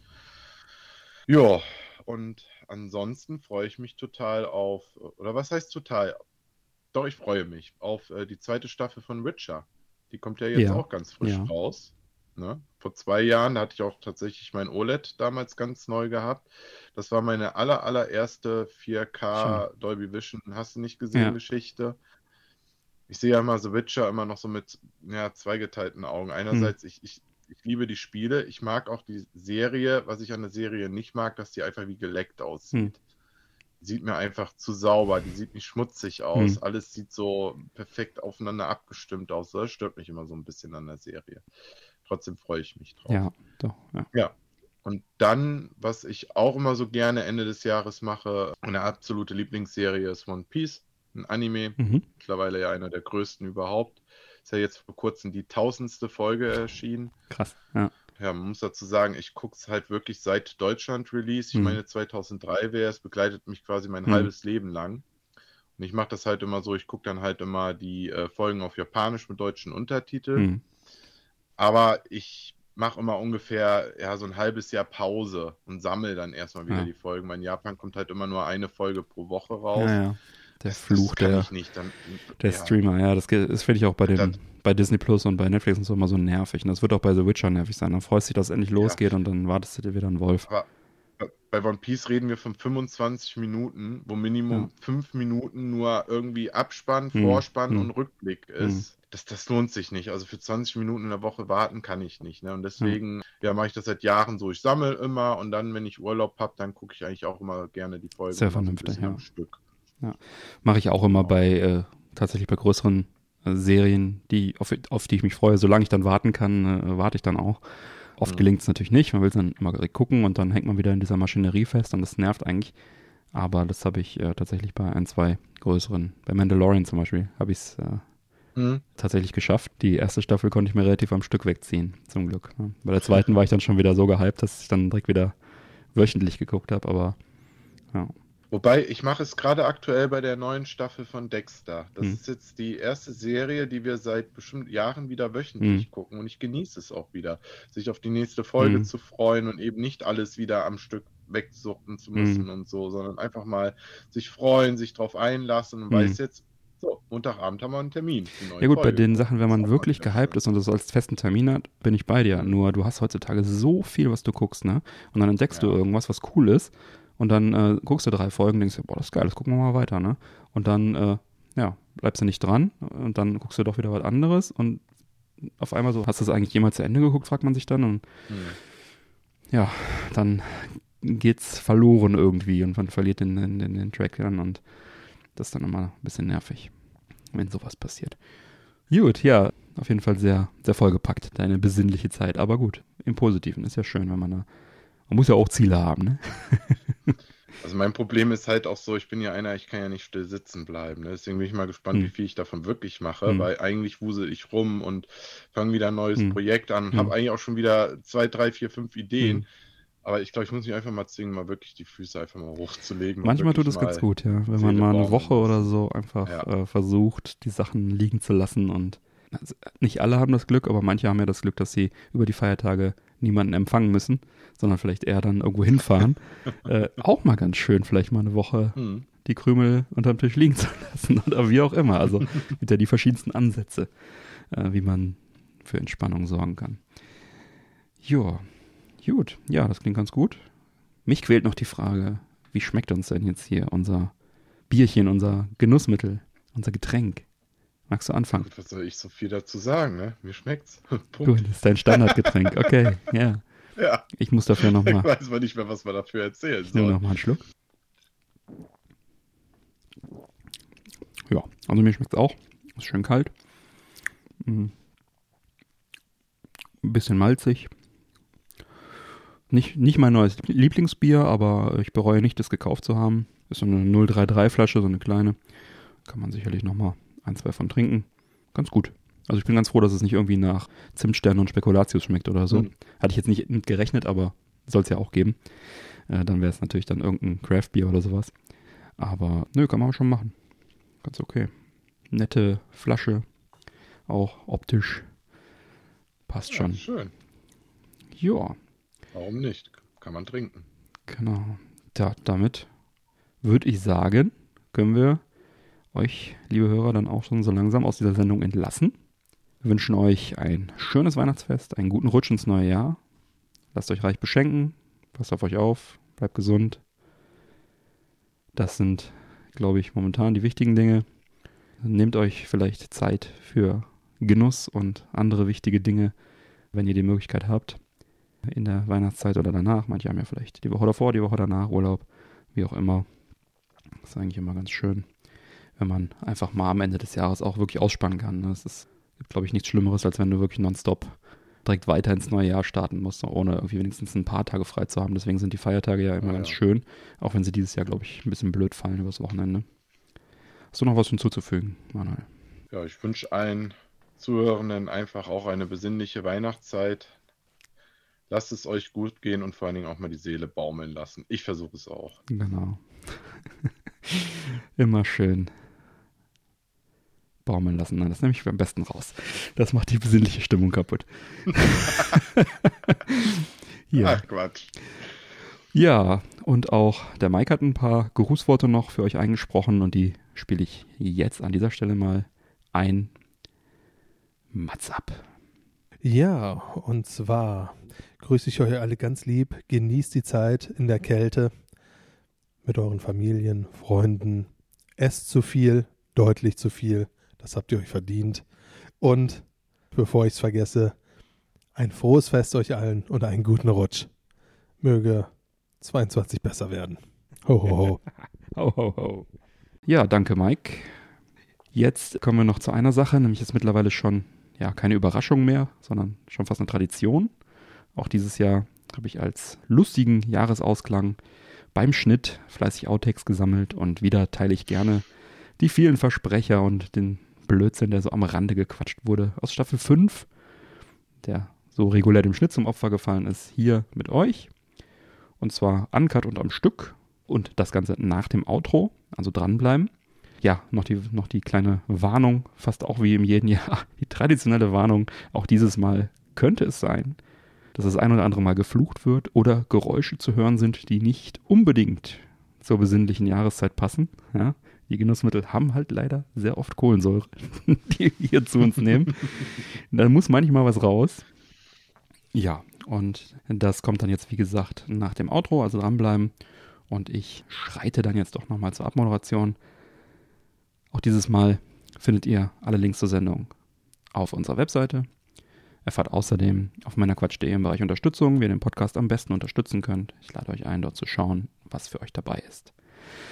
Ja, und ansonsten freue ich mich total auf, oder was heißt total? Doch, ich freue mich auf äh, die zweite Staffel von Witcher. Die kommt ja jetzt Ja, auch ganz frisch ja. raus. Ne? Vor zwei Jahren, da hatte ich auch tatsächlich mein OLED damals ganz neu gehabt. Das war meine aller, allererste 4K Dolby Vision, hast du nicht gesehen, Ja. Geschichte. Ich sehe ja immer The Witcher immer noch so mit ja, zweigeteilten Augen. Einerseits, ich, ich, ich liebe die Spiele, ich mag auch die Serie. Was ich an der Serie nicht mag, dass die einfach wie geleckt aussieht. Die sieht mir einfach zu sauber, die sieht nicht schmutzig aus. Hm. Alles sieht so perfekt aufeinander abgestimmt aus. Das stört mich immer so ein bisschen an der Serie. Trotzdem freue ich mich drauf. Ja, doch. Ja. Und dann, was ich auch immer so gerne Ende des Jahres mache, eine absolute Lieblingsserie ist One Piece, ein Anime, Mhm. mittlerweile ja einer der größten überhaupt. Ist ja jetzt vor kurzem die tausendste Folge erschienen. Krass. Ja. Ja, man muss dazu sagen, ich gucke es halt wirklich seit Deutschland-Release. Ich Mhm. meine, 2003 wäre es, begleitet mich quasi mein Mhm. halbes Leben lang. Und ich mache das halt immer so, ich gucke dann halt immer die äh, Folgen auf Japanisch mit deutschen Untertiteln. Mhm. Aber ich mache immer ungefähr ja, so ein halbes Jahr Pause und sammle dann erstmal wieder Ja. die Folgen. Weil in Japan kommt halt immer nur eine Folge pro Woche raus. Ja, ja. Der Fluch der, ich nicht. Dann, der. Streamer, ja, das, das finde ich auch bei, den, Das- bei Disney Plus und bei Netflix und so immer so nervig. Und das wird auch bei The Witcher nervig sein. Dann freust du dich, dass es endlich losgeht und dann wartest du dir wieder einen Wolf. Aber bei One Piece reden wir von 25 Minuten, wo Minimum Ja. 5 Minuten nur irgendwie Abspann, Hm, Vorspann hm. und Rückblick ist. Das, das lohnt sich nicht. Also für 20 Minuten in der Woche warten kann ich nicht. Ne? Und deswegen ja, mache ich das seit Jahren so. Ich sammle immer und dann, wenn ich Urlaub habe, dann gucke ich eigentlich auch immer gerne die Folgen Sehr immer so ein vernünftig, ja. Stück. Mache ich auch immer Genau. bei, äh, tatsächlich bei größeren äh, Serien, die, auf, auf die ich mich freue. Solange ich dann warten kann, äh, warte ich dann auch. Oft Mhm. gelingt es natürlich nicht. Man will es dann immer direkt gucken und dann hängt man wieder in dieser Maschinerie fest und das nervt eigentlich. Aber das habe ich äh, tatsächlich bei ein, zwei größeren, bei Mandalorian zum Beispiel, habe ich es äh, Hm. tatsächlich geschafft. Die erste Staffel konnte ich mir relativ am Stück wegziehen, zum Glück. ne. Bei der [LAUGHS] zweiten war ich dann schon wieder so gehypt, dass ich dann direkt wieder wöchentlich geguckt habe, aber ja. Wobei, ich mache es gerade aktuell bei der neuen Staffel von Dexter. Das Hm. ist jetzt die erste Serie, die wir seit bestimmt Jahren wieder wöchentlich Hm. gucken und ich genieße es auch wieder, sich auf die nächste Folge Hm. zu freuen und eben nicht alles wieder am Stück wegsuchten zu Hm. müssen und so, sondern einfach mal sich freuen, sich drauf einlassen und Hm. weiß jetzt, So, Montagabend haben wir einen Termin. Ja gut, Folge. bei den Sachen, wenn man wirklich gehypt ist und das als festen Termin hat, bin ich bei dir. Nur du hast heutzutage so viel, was du guckst, ne? Und dann entdeckst ja. du irgendwas, was cool ist. Und dann äh, guckst du drei Folgen denkst, boah, das ist geil, das gucken wir mal weiter, ne? Und dann, äh, ja, bleibst du nicht dran und dann guckst du doch wieder was anderes und auf einmal so, hast du es eigentlich jemals zu Ende geguckt, fragt man sich dann und mhm. ja, dann geht's verloren irgendwie und man verliert den, den, den Track dann und das ist dann immer ein bisschen nervig, wenn sowas passiert. Gut, ja, auf jeden Fall sehr, sehr vollgepackt, deine besinnliche Zeit. Aber gut, im Positiven ist ja schön, wenn man da. Man muss ja auch Ziele haben, ne? [LAUGHS] Also mein Problem ist halt auch so, ich bin ja einer, ich kann ja nicht still sitzen bleiben. Ne? Deswegen bin ich mal gespannt, hm. wie viel ich davon wirklich mache, hm. weil eigentlich wusel ich rum und fange wieder ein neues hm. Projekt an, habe hm. eigentlich auch schon wieder zwei, drei, vier, fünf Ideen. Hm. Aber ich glaube, ich muss mich einfach mal zwingen, mal wirklich die Füße einfach mal hochzulegen. Manchmal tut es ganz gut, ja. Wenn man mal eine Woche oder so einfach ja. äh, versucht, die Sachen liegen zu lassen. Und nicht alle haben das Glück, aber manche haben ja das Glück, dass sie über die Feiertage niemanden empfangen müssen, sondern vielleicht eher dann irgendwo hinfahren. [LAUGHS] äh, auch mal ganz schön, vielleicht mal eine Woche hm. die Krümel unterm Tisch liegen zu lassen [LAUGHS] oder wie auch immer. Also [LAUGHS] gibt ja die verschiedensten Ansätze, äh, wie man für Entspannung sorgen kann. Joa. Gut, ja, das klingt ganz gut. Mich quält noch die Frage, wie schmeckt uns denn jetzt hier unser Bierchen, unser Genussmittel, unser Getränk? Magst du anfangen? Was soll ich so viel dazu sagen, ne? Mir schmeckt's. [LAUGHS] Gut, das ist dein Standardgetränk. Okay, [LAUGHS] ja. Ja. Ich muss dafür nochmal. Ich weiß mal nicht mehr, was man dafür erzählen soll. Nehme nochmal einen Schluck. Ja, also mir schmeckt's auch. Ist schön kalt. Ein bisschen malzig. Nicht, nicht mein neues Lieblingsbier, aber ich bereue nicht, das gekauft zu haben. Ist so eine 033 Flasche, so eine kleine. Kann man sicherlich nochmal ein, zwei von trinken. Ganz gut. Also ich bin ganz froh, dass es nicht irgendwie nach Zimtstern und Spekulatius schmeckt oder so. Mhm. Hatte ich jetzt nicht mit gerechnet, aber soll es ja auch geben. Äh, dann wäre es natürlich dann irgendein Craft-Bier oder sowas. Aber nö, kann man schon machen. Ganz okay. Nette Flasche. Auch optisch. Passt ja, schon. Schön. Ja. Warum nicht? Kann man trinken. Genau. Ja, damit würde ich sagen, können wir euch, liebe Hörer, dann auch schon so langsam aus dieser Sendung entlassen. Wir wünschen euch ein schönes Weihnachtsfest, einen guten Rutsch ins neue Jahr. Lasst euch reich beschenken, passt auf euch auf, bleibt gesund. Das sind, glaube ich, momentan die wichtigen Dinge. Nehmt euch vielleicht Zeit für Genuss und andere wichtige Dinge, wenn ihr die Möglichkeit habt in der Weihnachtszeit oder danach. Manche haben ja vielleicht die Woche davor, die Woche danach Urlaub, wie auch immer. Das ist eigentlich immer ganz schön, wenn man einfach mal am Ende des Jahres auch wirklich ausspannen kann. Ne? Es ist, gibt, glaube ich, nichts Schlimmeres, als wenn du wirklich nonstop direkt weiter ins neue Jahr starten musst, ohne irgendwie wenigstens ein paar Tage frei zu haben. Deswegen sind die Feiertage ja immer ja, ganz ja. schön, auch wenn sie dieses Jahr, glaube ich, ein bisschen blöd fallen übers Wochenende. Hast du noch was hinzuzufügen, Manuel? Ja, ich wünsche allen Zuhörenden einfach auch eine besinnliche Weihnachtszeit, Lasst es euch gut gehen und vor allen Dingen auch mal die Seele baumeln lassen. Ich versuche es auch. Genau. [LAUGHS] Immer schön baumeln lassen. Nein, das nehme ich am besten raus. Das macht die besinnliche Stimmung kaputt. [LAUGHS] ja. Ach Quatsch. Ja, und auch der Mike hat ein paar Grußworte noch für euch eingesprochen und die spiele ich jetzt an dieser Stelle mal ein. Mats ab. Ja, und zwar grüße ich euch alle ganz lieb. Genießt die Zeit in der Kälte mit euren Familien, Freunden. Esst zu viel, deutlich zu viel. Das habt ihr euch verdient. Und bevor ich es vergesse, ein frohes Fest euch allen und einen guten Rutsch. Möge 22 besser werden. Ho, ho, ho. [LAUGHS] ho, ho, ho. Ja, danke, Mike. Jetzt kommen wir noch zu einer Sache, nämlich ist mittlerweile schon ja keine Überraschung mehr, sondern schon fast eine Tradition. Auch dieses Jahr habe ich als lustigen Jahresausklang beim Schnitt fleißig Outtakes gesammelt und wieder teile ich gerne die vielen Versprecher und den Blödsinn, der so am Rande gequatscht wurde aus Staffel 5, der so regulär dem Schnitt zum Opfer gefallen ist, hier mit euch. Und zwar uncut und am Stück und das Ganze nach dem Outro, also dranbleiben ja, noch die, noch die kleine Warnung, fast auch wie im jeden Jahr, [LAUGHS] die traditionelle Warnung, auch dieses Mal könnte es sein, dass das ein oder andere Mal geflucht wird oder Geräusche zu hören sind, die nicht unbedingt zur besinnlichen Jahreszeit passen. Ja? Die Genussmittel haben halt leider sehr oft Kohlensäure, [LAUGHS] die wir hier zu uns nehmen. [LAUGHS] da muss manchmal was raus. Ja, und das kommt dann jetzt, wie gesagt, nach dem Outro, also dranbleiben. Und ich schreite dann jetzt doch nochmal zur Abmoderation. Auch dieses Mal findet ihr alle Links zur Sendung auf unserer Webseite. Erfahrt außerdem auf meiner Quatsch.de im Bereich Unterstützung, wie ihr den Podcast am besten unterstützen könnt. Ich lade euch ein, dort zu schauen, was für euch dabei ist.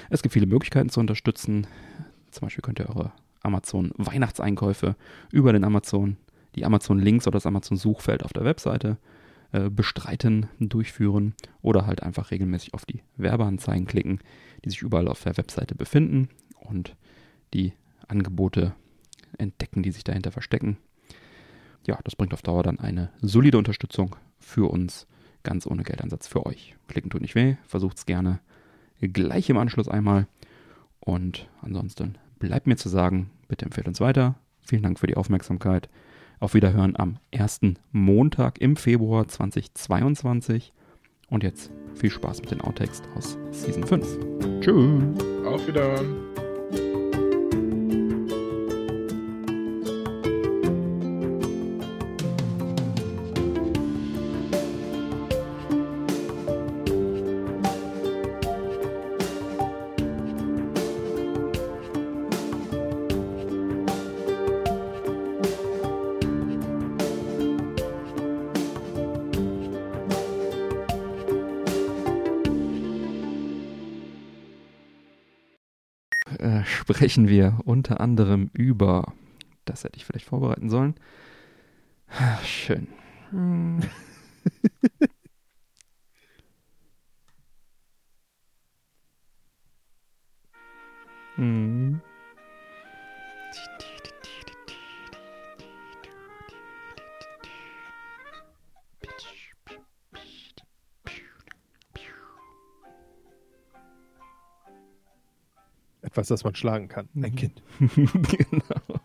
Es gibt viele Möglichkeiten zu unterstützen. Zum Beispiel könnt ihr eure Amazon Weihnachtseinkäufe über den Amazon, die Amazon Links oder das Amazon Suchfeld auf der Webseite äh, bestreiten, durchführen oder halt einfach regelmäßig auf die Werbeanzeigen klicken, die sich überall auf der Webseite befinden und die Angebote entdecken, die sich dahinter verstecken. Ja, das bringt auf Dauer dann eine solide Unterstützung für uns, ganz ohne Geldeinsatz für euch. Klicken tut nicht weh, versucht es gerne gleich im Anschluss einmal. Und ansonsten bleibt mir zu sagen, bitte empfehlt uns weiter. Vielen Dank für die Aufmerksamkeit. Auf Wiederhören am ersten Montag im Februar 2022. Und jetzt viel Spaß mit den Outtakes aus Season 5. Tschüss. Auf Wiederhören. Sprechen wir unter anderem über, das hätte ich vielleicht vorbereiten sollen. Ah, Schön. [LAUGHS] Etwas, das man schlagen kann. Ein Mhm. Kind. [LAUGHS] genau.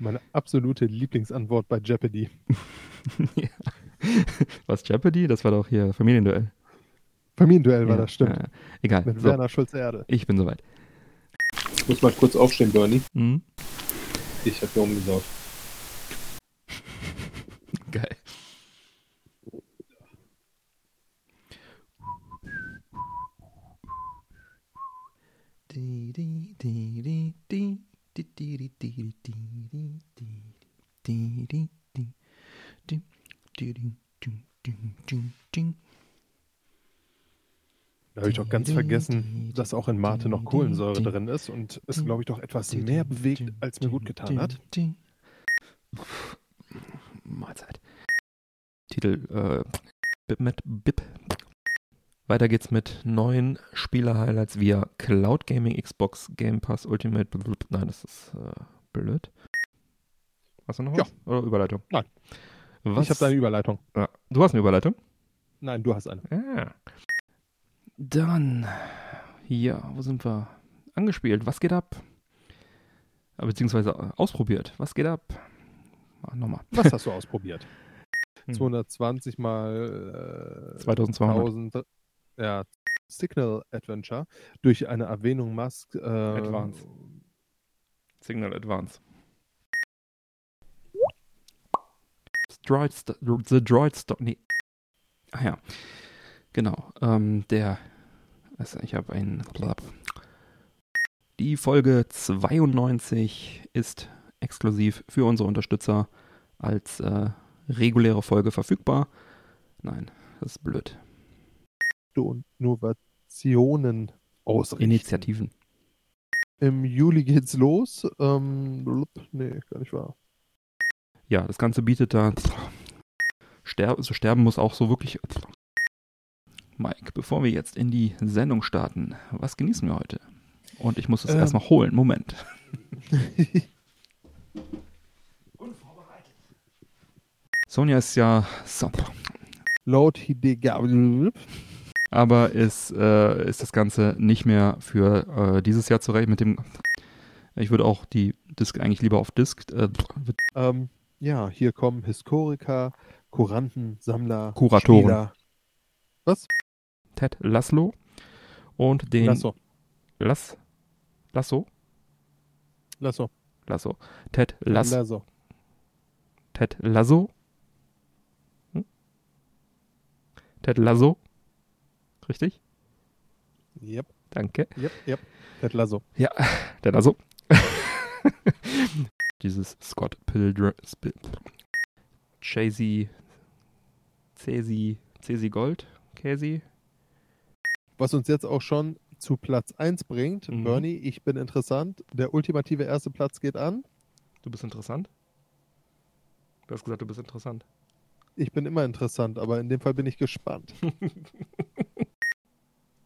Meine absolute Lieblingsantwort bei Jeopardy. [LAUGHS] ja. Was Jeopardy? Das war doch hier Familienduell. Familienduell war Ja, das, stimmt. äh, egal. Mit So, Werner Schulze-Erde. ich bin soweit. Ich muss mal kurz aufstehen, Bernie. Mhm. Ich habe hier umgesaugt. Geil. Da habe ich doch ganz vergessen, dass auch in Mate noch Kohlensäure drin ist und es, glaube ich, doch etwas mehr bewegt, als mir gut getan hat. Mahlzeit. Titel äh, mit Bip. Weiter geht's mit neuen Spieler-Highlights via Cloud Gaming, Xbox Game Pass Ultimate. Blub. Nein, das ist äh, blöd. Hast du noch was? Oder Überleitung? Nein. Was? Ich habe deine Überleitung. ja. Du hast eine Überleitung? Nein, du hast eine. Ja. Dann, hier, wo sind wir? Angespielt, was geht ab? Äh, Beziehungsweise äh, ausprobiert, was geht ab? Ah, nochmal. [LAUGHS] Was hast du ausprobiert? Hm. 220 mal äh, 2200. 1000, ja, Signal Adventure durch eine Erwähnung Musk. Äh, Advance. Signal Advance. Droid The Droid Stop. Nee. Ah ja. Genau. Ähm, der. Also ich habe einen. Die Folge 92 ist exklusiv für unsere Unterstützer als äh, reguläre Folge verfügbar. Nein, das ist blöd. Und Innovationen ausrichten. Initiativen. Im Juli geht's los. Ähm, blub, nee, gar nicht wahr. Ja, das Ganze bietet da. Ster so sterben muss auch so wirklich. Mike, bevor wir jetzt in die Sendung starten, was genießen wir heute? Und ich muss es Ähm. erstmal holen. Moment. [LAUGHS] Sonja ist ja. So, Laut Hidega. Aber ist, äh, ist das Ganze nicht mehr für äh, dieses Jahr zurecht mit dem. Ich würde auch die Disk eigentlich lieber auf Disk. Äh, Ähm, ja, hier kommen Historiker, Kuranten, Sammler, Kuratoren. Spieler. Was? Ted Laszlo und den Lasso. Lass. Lasso? Lasso. Lasso. Ted Lass. Lasso. Ted Lasso? Hm? Ted Lasso? Richtig? Yep, Danke. yep, yep. Ted Lasso. Ja, [LAUGHS] der Lasso. [LAUGHS] Dieses Scott Pilgrim. Chasey. Cesi. Cesi Gold. Casey. Was uns jetzt auch schon zu Platz 1 bringt. Mhm. Bernie, ich bin interessant. Der ultimative erste Platz geht an. Du bist interessant. Du hast gesagt, du bist interessant. Ich bin immer interessant, aber in dem Fall bin ich gespannt. [LAUGHS]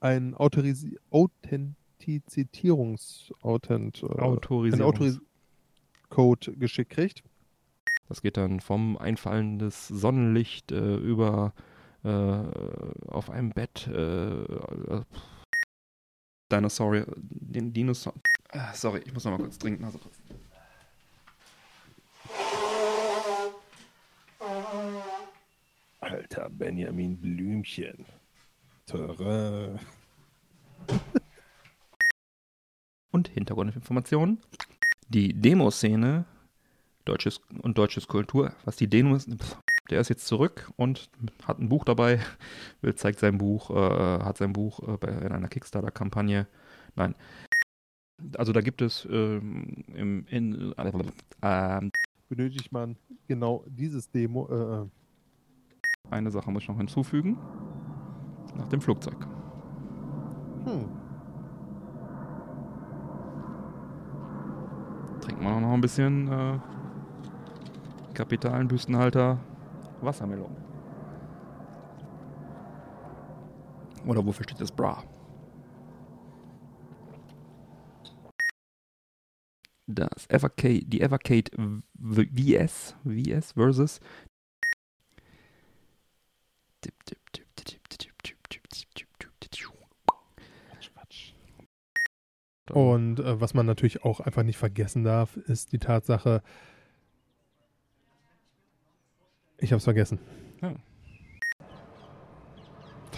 Ein Autorisi Authentizierungs Authent, äh, ein Autorisierung. Autoris-Code geschickt kriegt. Das geht dann vom Einfallen des Sonnenlicht äh, über äh, auf einem Bett. Äh, äh, Dinosaurier. Den Dinosaur. Ah, sorry, ich muss noch mal kurz trinken. Also, Alter Benjamin Blümchen. Töre. [LAUGHS] und Hintergrundinformationen. Die Demoszene deutsches und deutsches Kultur, was die Demos, der ist jetzt zurück und hat ein Buch dabei. [LAUGHS] Will zeigt sein Buch, äh, hat sein Buch äh, bei, in einer Kickstarter-Kampagne. Nein. Also da gibt es ähm, im, in, äh, Benötigt man genau dieses Demo. Äh, eine Sache muss ich noch hinzufügen. Nach dem Flugzeug. hm. Trinken wir noch ein bisschen äh, kapitalen Büstenhalter Wassermelone. Oder wofür steht das Bra? Das Evercade, die Evercade VS, VS versus tipp, tipp, tipp, tipp, tipp, tipp, tipp, tipp, tipp. Dann- Und äh, was man natürlich auch einfach nicht vergessen darf, ist die Tatsache, ich hab's vergessen.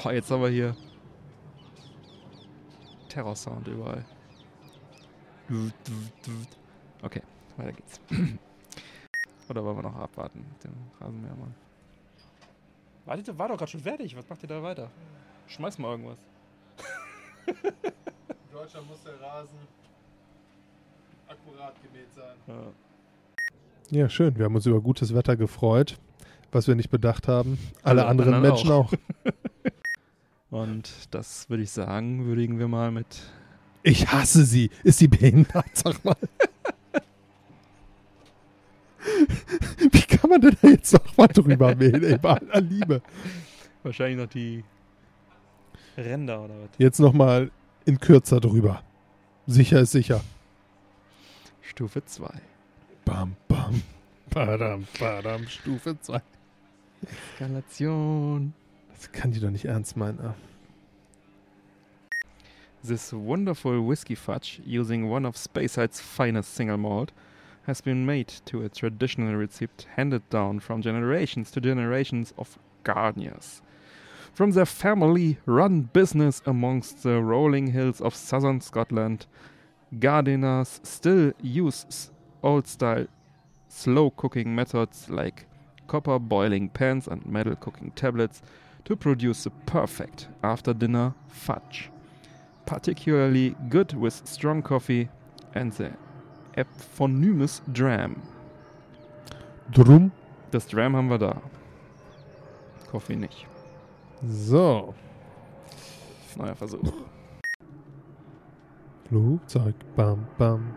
Boah, jetzt haben wir hier Terrorsound überall. Okay, weiter geht's. [CLEARS THROAT] Oder wollen wir noch abwarten mit dem Rasenmähermann? Wartet, war doch gerade schon fertig. Was macht ihr da weiter? Schmeiß mal irgendwas. [LAUGHS] In Deutschland muss der Rasen akkurat gemäht sein. Ja. Ja, schön. Wir haben uns über gutes Wetter gefreut, was wir nicht bedacht haben. Alle Alle anderen anderen Menschen auch. [LAUGHS] Und das würde ich sagen, würdigen wir mal mit. Ich hasse sie. Ist sie behindert? Sag mal. [LAUGHS] Wie kann man denn da jetzt noch mal drüber mähen? Ey, bei aller Liebe. Wahrscheinlich noch die Ränder oder was? Jetzt noch mal in kürzer drüber. Sicher ist sicher. Stufe 2. Bam, bam. Badam, badam. Stufe 2. Eskalation. Das kann die doch nicht ernst meinen. ah. This wonderful whiskey fudge, using one of Spaceside's finest single malt, has been made to a traditional recipe handed down from generations to generations of gardeners. From their family run business amongst the rolling hills of southern Scotland, gardeners still use old style slow cooking methods like copper boiling pans and metal cooking tablets to produce the perfect after dinner fudge particularly good with strong coffee and the eponymous Dram. Drum. Das Dram haben wir da. Coffee nicht. So. Neuer Versuch. Flugzeug. Bam, bam.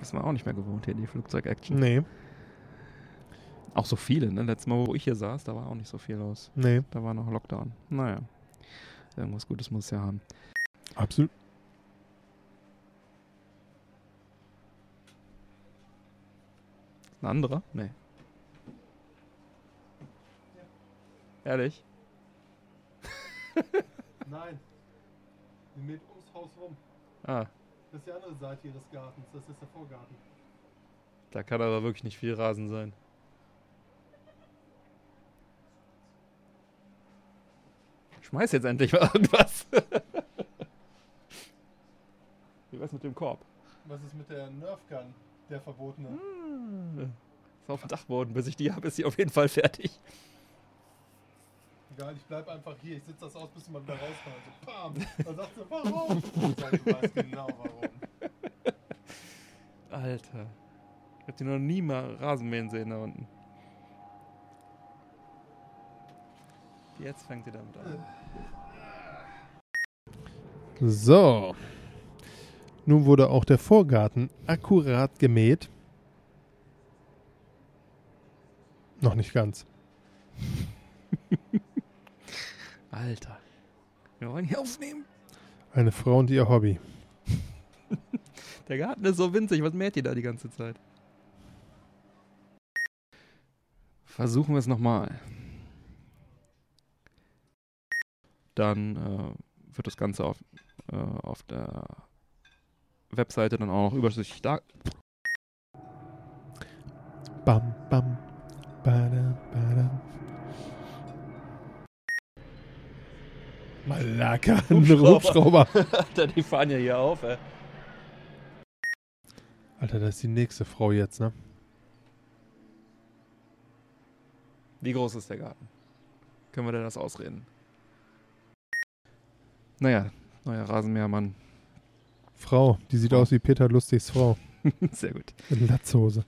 Ist man auch nicht mehr gewohnt hier, die Flugzeug-Action. Nee, Auch so viele, ne? Letztes Mal, wo ich hier saß, da war auch nicht so viel los. nee. Da war noch Lockdown. Naja. Irgendwas Gutes muss es ja haben. Absolut. Ein anderer? Nee. Ehrlich? [LAUGHS] Nein. Die mäht ums Haus rum. Ah, Das ist die andere Seite ihres Gartens. Das ist der Vorgarten. da kann aber wirklich nicht viel Rasen sein. Schmeiß jetzt endlich mal [LAUGHS] irgendwas. Wie wär's mit dem Korb? Was ist mit der Nerf Gun, der verbotene? Hm. Ist auf dem Dachboden. Bis ich die habe, ist sie auf jeden Fall fertig. Egal, ich bleib einfach hier. Ich sitze das aus, bis du mal wieder rauskommst. So, bam. Dann sagt sie, warum? Ich sag, du weißt genau warum. Alter. Ich hab die noch nie mal Rasenmähen sehen da unten. Jetzt fängt sie damit an. So. Nun wurde auch der Vorgarten akkurat gemäht. Noch nicht ganz. Alter. Wir wollen hier aufnehmen. Eine Frau und ihr Hobby. [LAUGHS] Der Garten ist so winzig. Was mäht ihr da die ganze Zeit? Versuchen wir es nochmal. Dann äh, wird das Ganze auf, äh, auf der Webseite dann auch noch übersichtlich da. Bam, bam. Badam, badam. Malaka, ein Hubschrauber. [LAUGHS] Alter, die fahren ja hier auf, ey. Alter, das ist die nächste Frau jetzt, ne? Wie groß ist der Garten? Können wir denn das ausreden? Naja, neuer Rasenmähermann. Frau, die sieht aus wie Peter Lustigs Frau. [LAUGHS] Sehr gut. In Latzhose.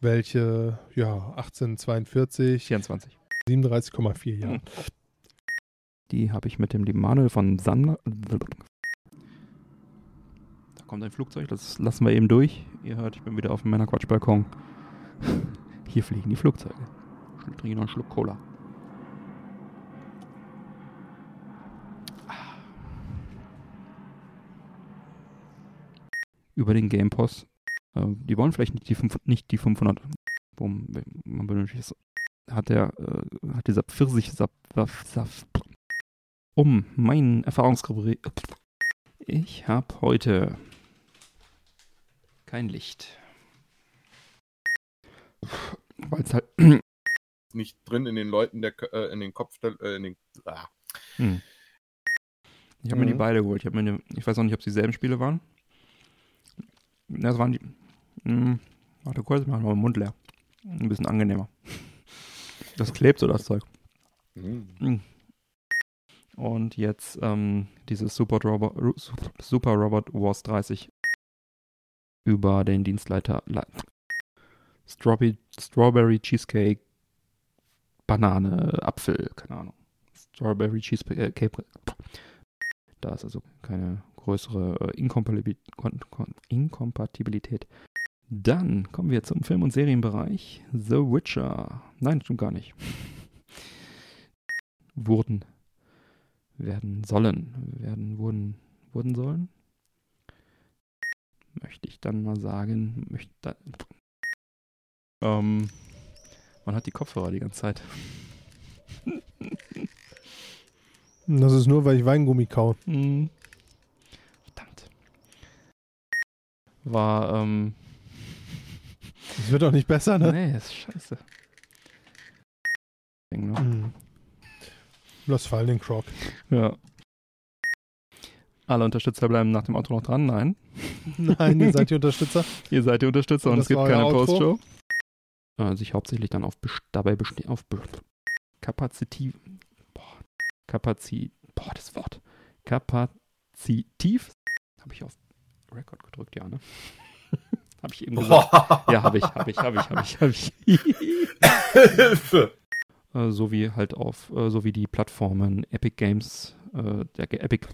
Welche, ja, 1842, 24. 37,4 Jahre. Die habe ich mit dem lieben Manuel von Sander. Da kommt ein Flugzeug, das lassen wir eben durch. Ihr hört, ich bin wieder auf dem Männerquatsch-Balkon. [LAUGHS] Hier fliegen die Flugzeuge. Ich trinke noch einen Schluck Cola. Über den Game Pass. Äh, die wollen vielleicht nicht die, 5, nicht die 500. Boom, man benötigt. Hat der, äh, hat dieser Pfirsich Saft um mein Erfahrungsgebiet. Ich habe heute kein Licht. Weil es halt. [CLEARS THROAT] Nicht drin in den Leuten, der, äh, in den Kopf, äh, in den, ah. Hm. Ich habe mir die Mhm. beide geholt. Ich, mir die, ich weiß auch nicht, ob es dieselben Spiele waren. Das waren die. Hm, warte kurz, ich mach mal den Mund leer. Ein bisschen angenehmer. Das klebt so, das Zeug. Hm. Und jetzt ähm, dieses Super Robot, Super- Robot Wars 30 über den Dienstleiter Le- Strawberry, Strawberry Cheesecake, Banane, Apfel, keine Ahnung. Strawberry Cheesecake. Da ist also keine größere äh, Inkompatibilität. Dann kommen wir zum Film- und Serienbereich. The Witcher. Nein, stimmt gar nicht. [LAUGHS] Wurden werden sollen, werden, wurden, wurden sollen. Möchte ich dann mal sagen, möchte da, ähm, man hat die Kopfhörer die ganze Zeit. [LAUGHS] Das ist nur, weil ich Weingummi kau. Hm. Verdammt. War, ähm, Das wird auch nicht besser, ne? nee, ist scheiße. Mhm. Lass fallen den Croc. Ja. Alle Unterstützer bleiben nach dem Outro noch dran? Nein. [LAUGHS] Nein, ihr seid die [LAUGHS] Unterstützer. Ihr seid die Unterstützer Und und, es gibt keine? Postshow. Äh, sich hauptsächlich dann auf dabei bestehen auf Be Kapazitiv boah, Kapazit boah, das Wort Kapazitiv habe ich auf Record gedrückt, ja, ne? habe ich eben gesagt. Ja, habe ich, habe ich, habe ich, habe ich, habe ich. [LAUGHS] Äh, sowie halt auf äh, sowie die Plattformen Epic Games, äh, der Ge- Epic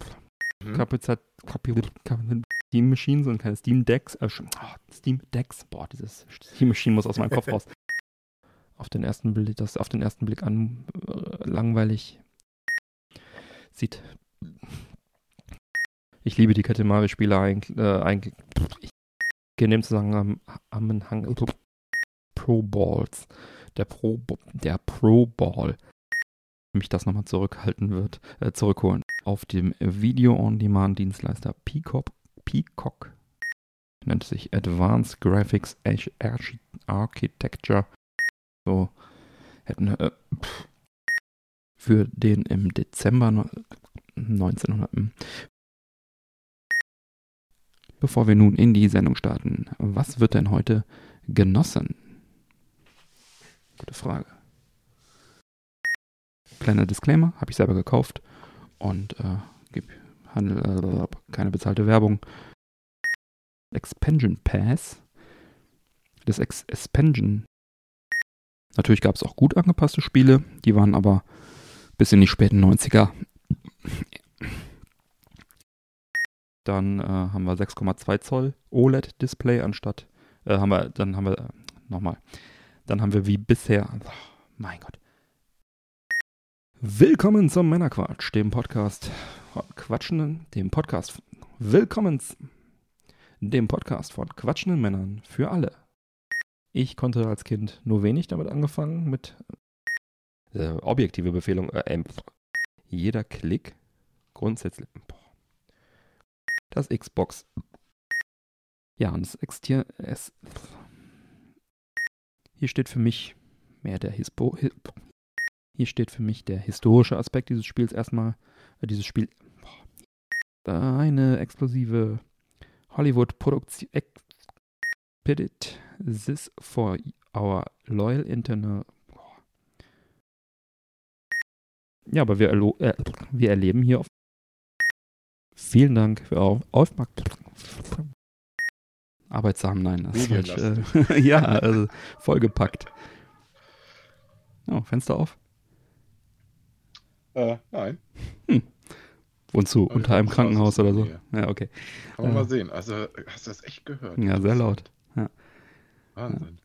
Mhm. Kapazit Kapazit- Steam Machines und keine Steam Decks, äh, ah, Steam Decks, boah, dieses Steam Machine muss aus meinem Kopf raus. [LAUGHS] Auf den ersten Blick, das auf den ersten Blick an äh, langweilig sieht. Ich liebe die Katamari-Spiele eigentlich, äh, eigentlich. Ich gehe in dem Zusammenhang am, am Hang Pro Balls. Der Pro, der Pro Ball mich das nochmal zurückhalten wird, äh, zurückholen. Auf dem Video-on-Demand-Dienstleister Peacock, Peacock nennt sich Advanced Graphics Arch- Archi- Architecture. So hätten, äh, pff. für den im Dezember 1900. Bevor wir nun in die Sendung starten, was wird denn heute genossen? Gute Frage. Kleiner Disclaimer, habe ich selber gekauft und äh, gib, handel, äh, keine bezahlte Werbung. Expansion Pass. Das Ex Expansion. Natürlich gab es auch gut angepasste Spiele, die waren aber bis in die späten 90er. Dann äh, haben wir 6,2 Zoll OLED-Display anstatt, äh, haben wir, dann haben wir, äh, nochmal, dann haben wir wie bisher, oh, mein Gott. Willkommen zum Männerquatsch, dem Podcast von Quatschenden, dem Podcast, willkommen, dem Podcast von quatschenden Männern für alle. Ich konnte als Kind nur wenig damit angefangen, mit äh, objektive Befehlung, äh, jeder Klick grundsätzlich, boah, das Xbox. Ja, und das Extier, es, hier steht für mich mehr der Hispo, hier steht für mich der historische Aspekt dieses Spiels erstmal, äh, dieses Spiel, eine explosive Hollywood-Produktion, Expedit this for our loyal internal ja, aber wir, äh, wir erleben hier auf Vielen Dank für auf Aufmerksamkeit. Arbeitsam, nein, das ist falsch. Äh, [LAUGHS] ja, also vollgepackt. Oh, Fenster auf? Äh, nein. Hm. Wohnst du unter einem Krankenhaus oder so? Ja, okay. Kann man äh, mal sehen. Also, hast du das echt gehört? Ja, sehr laut. Ja. Wahnsinn.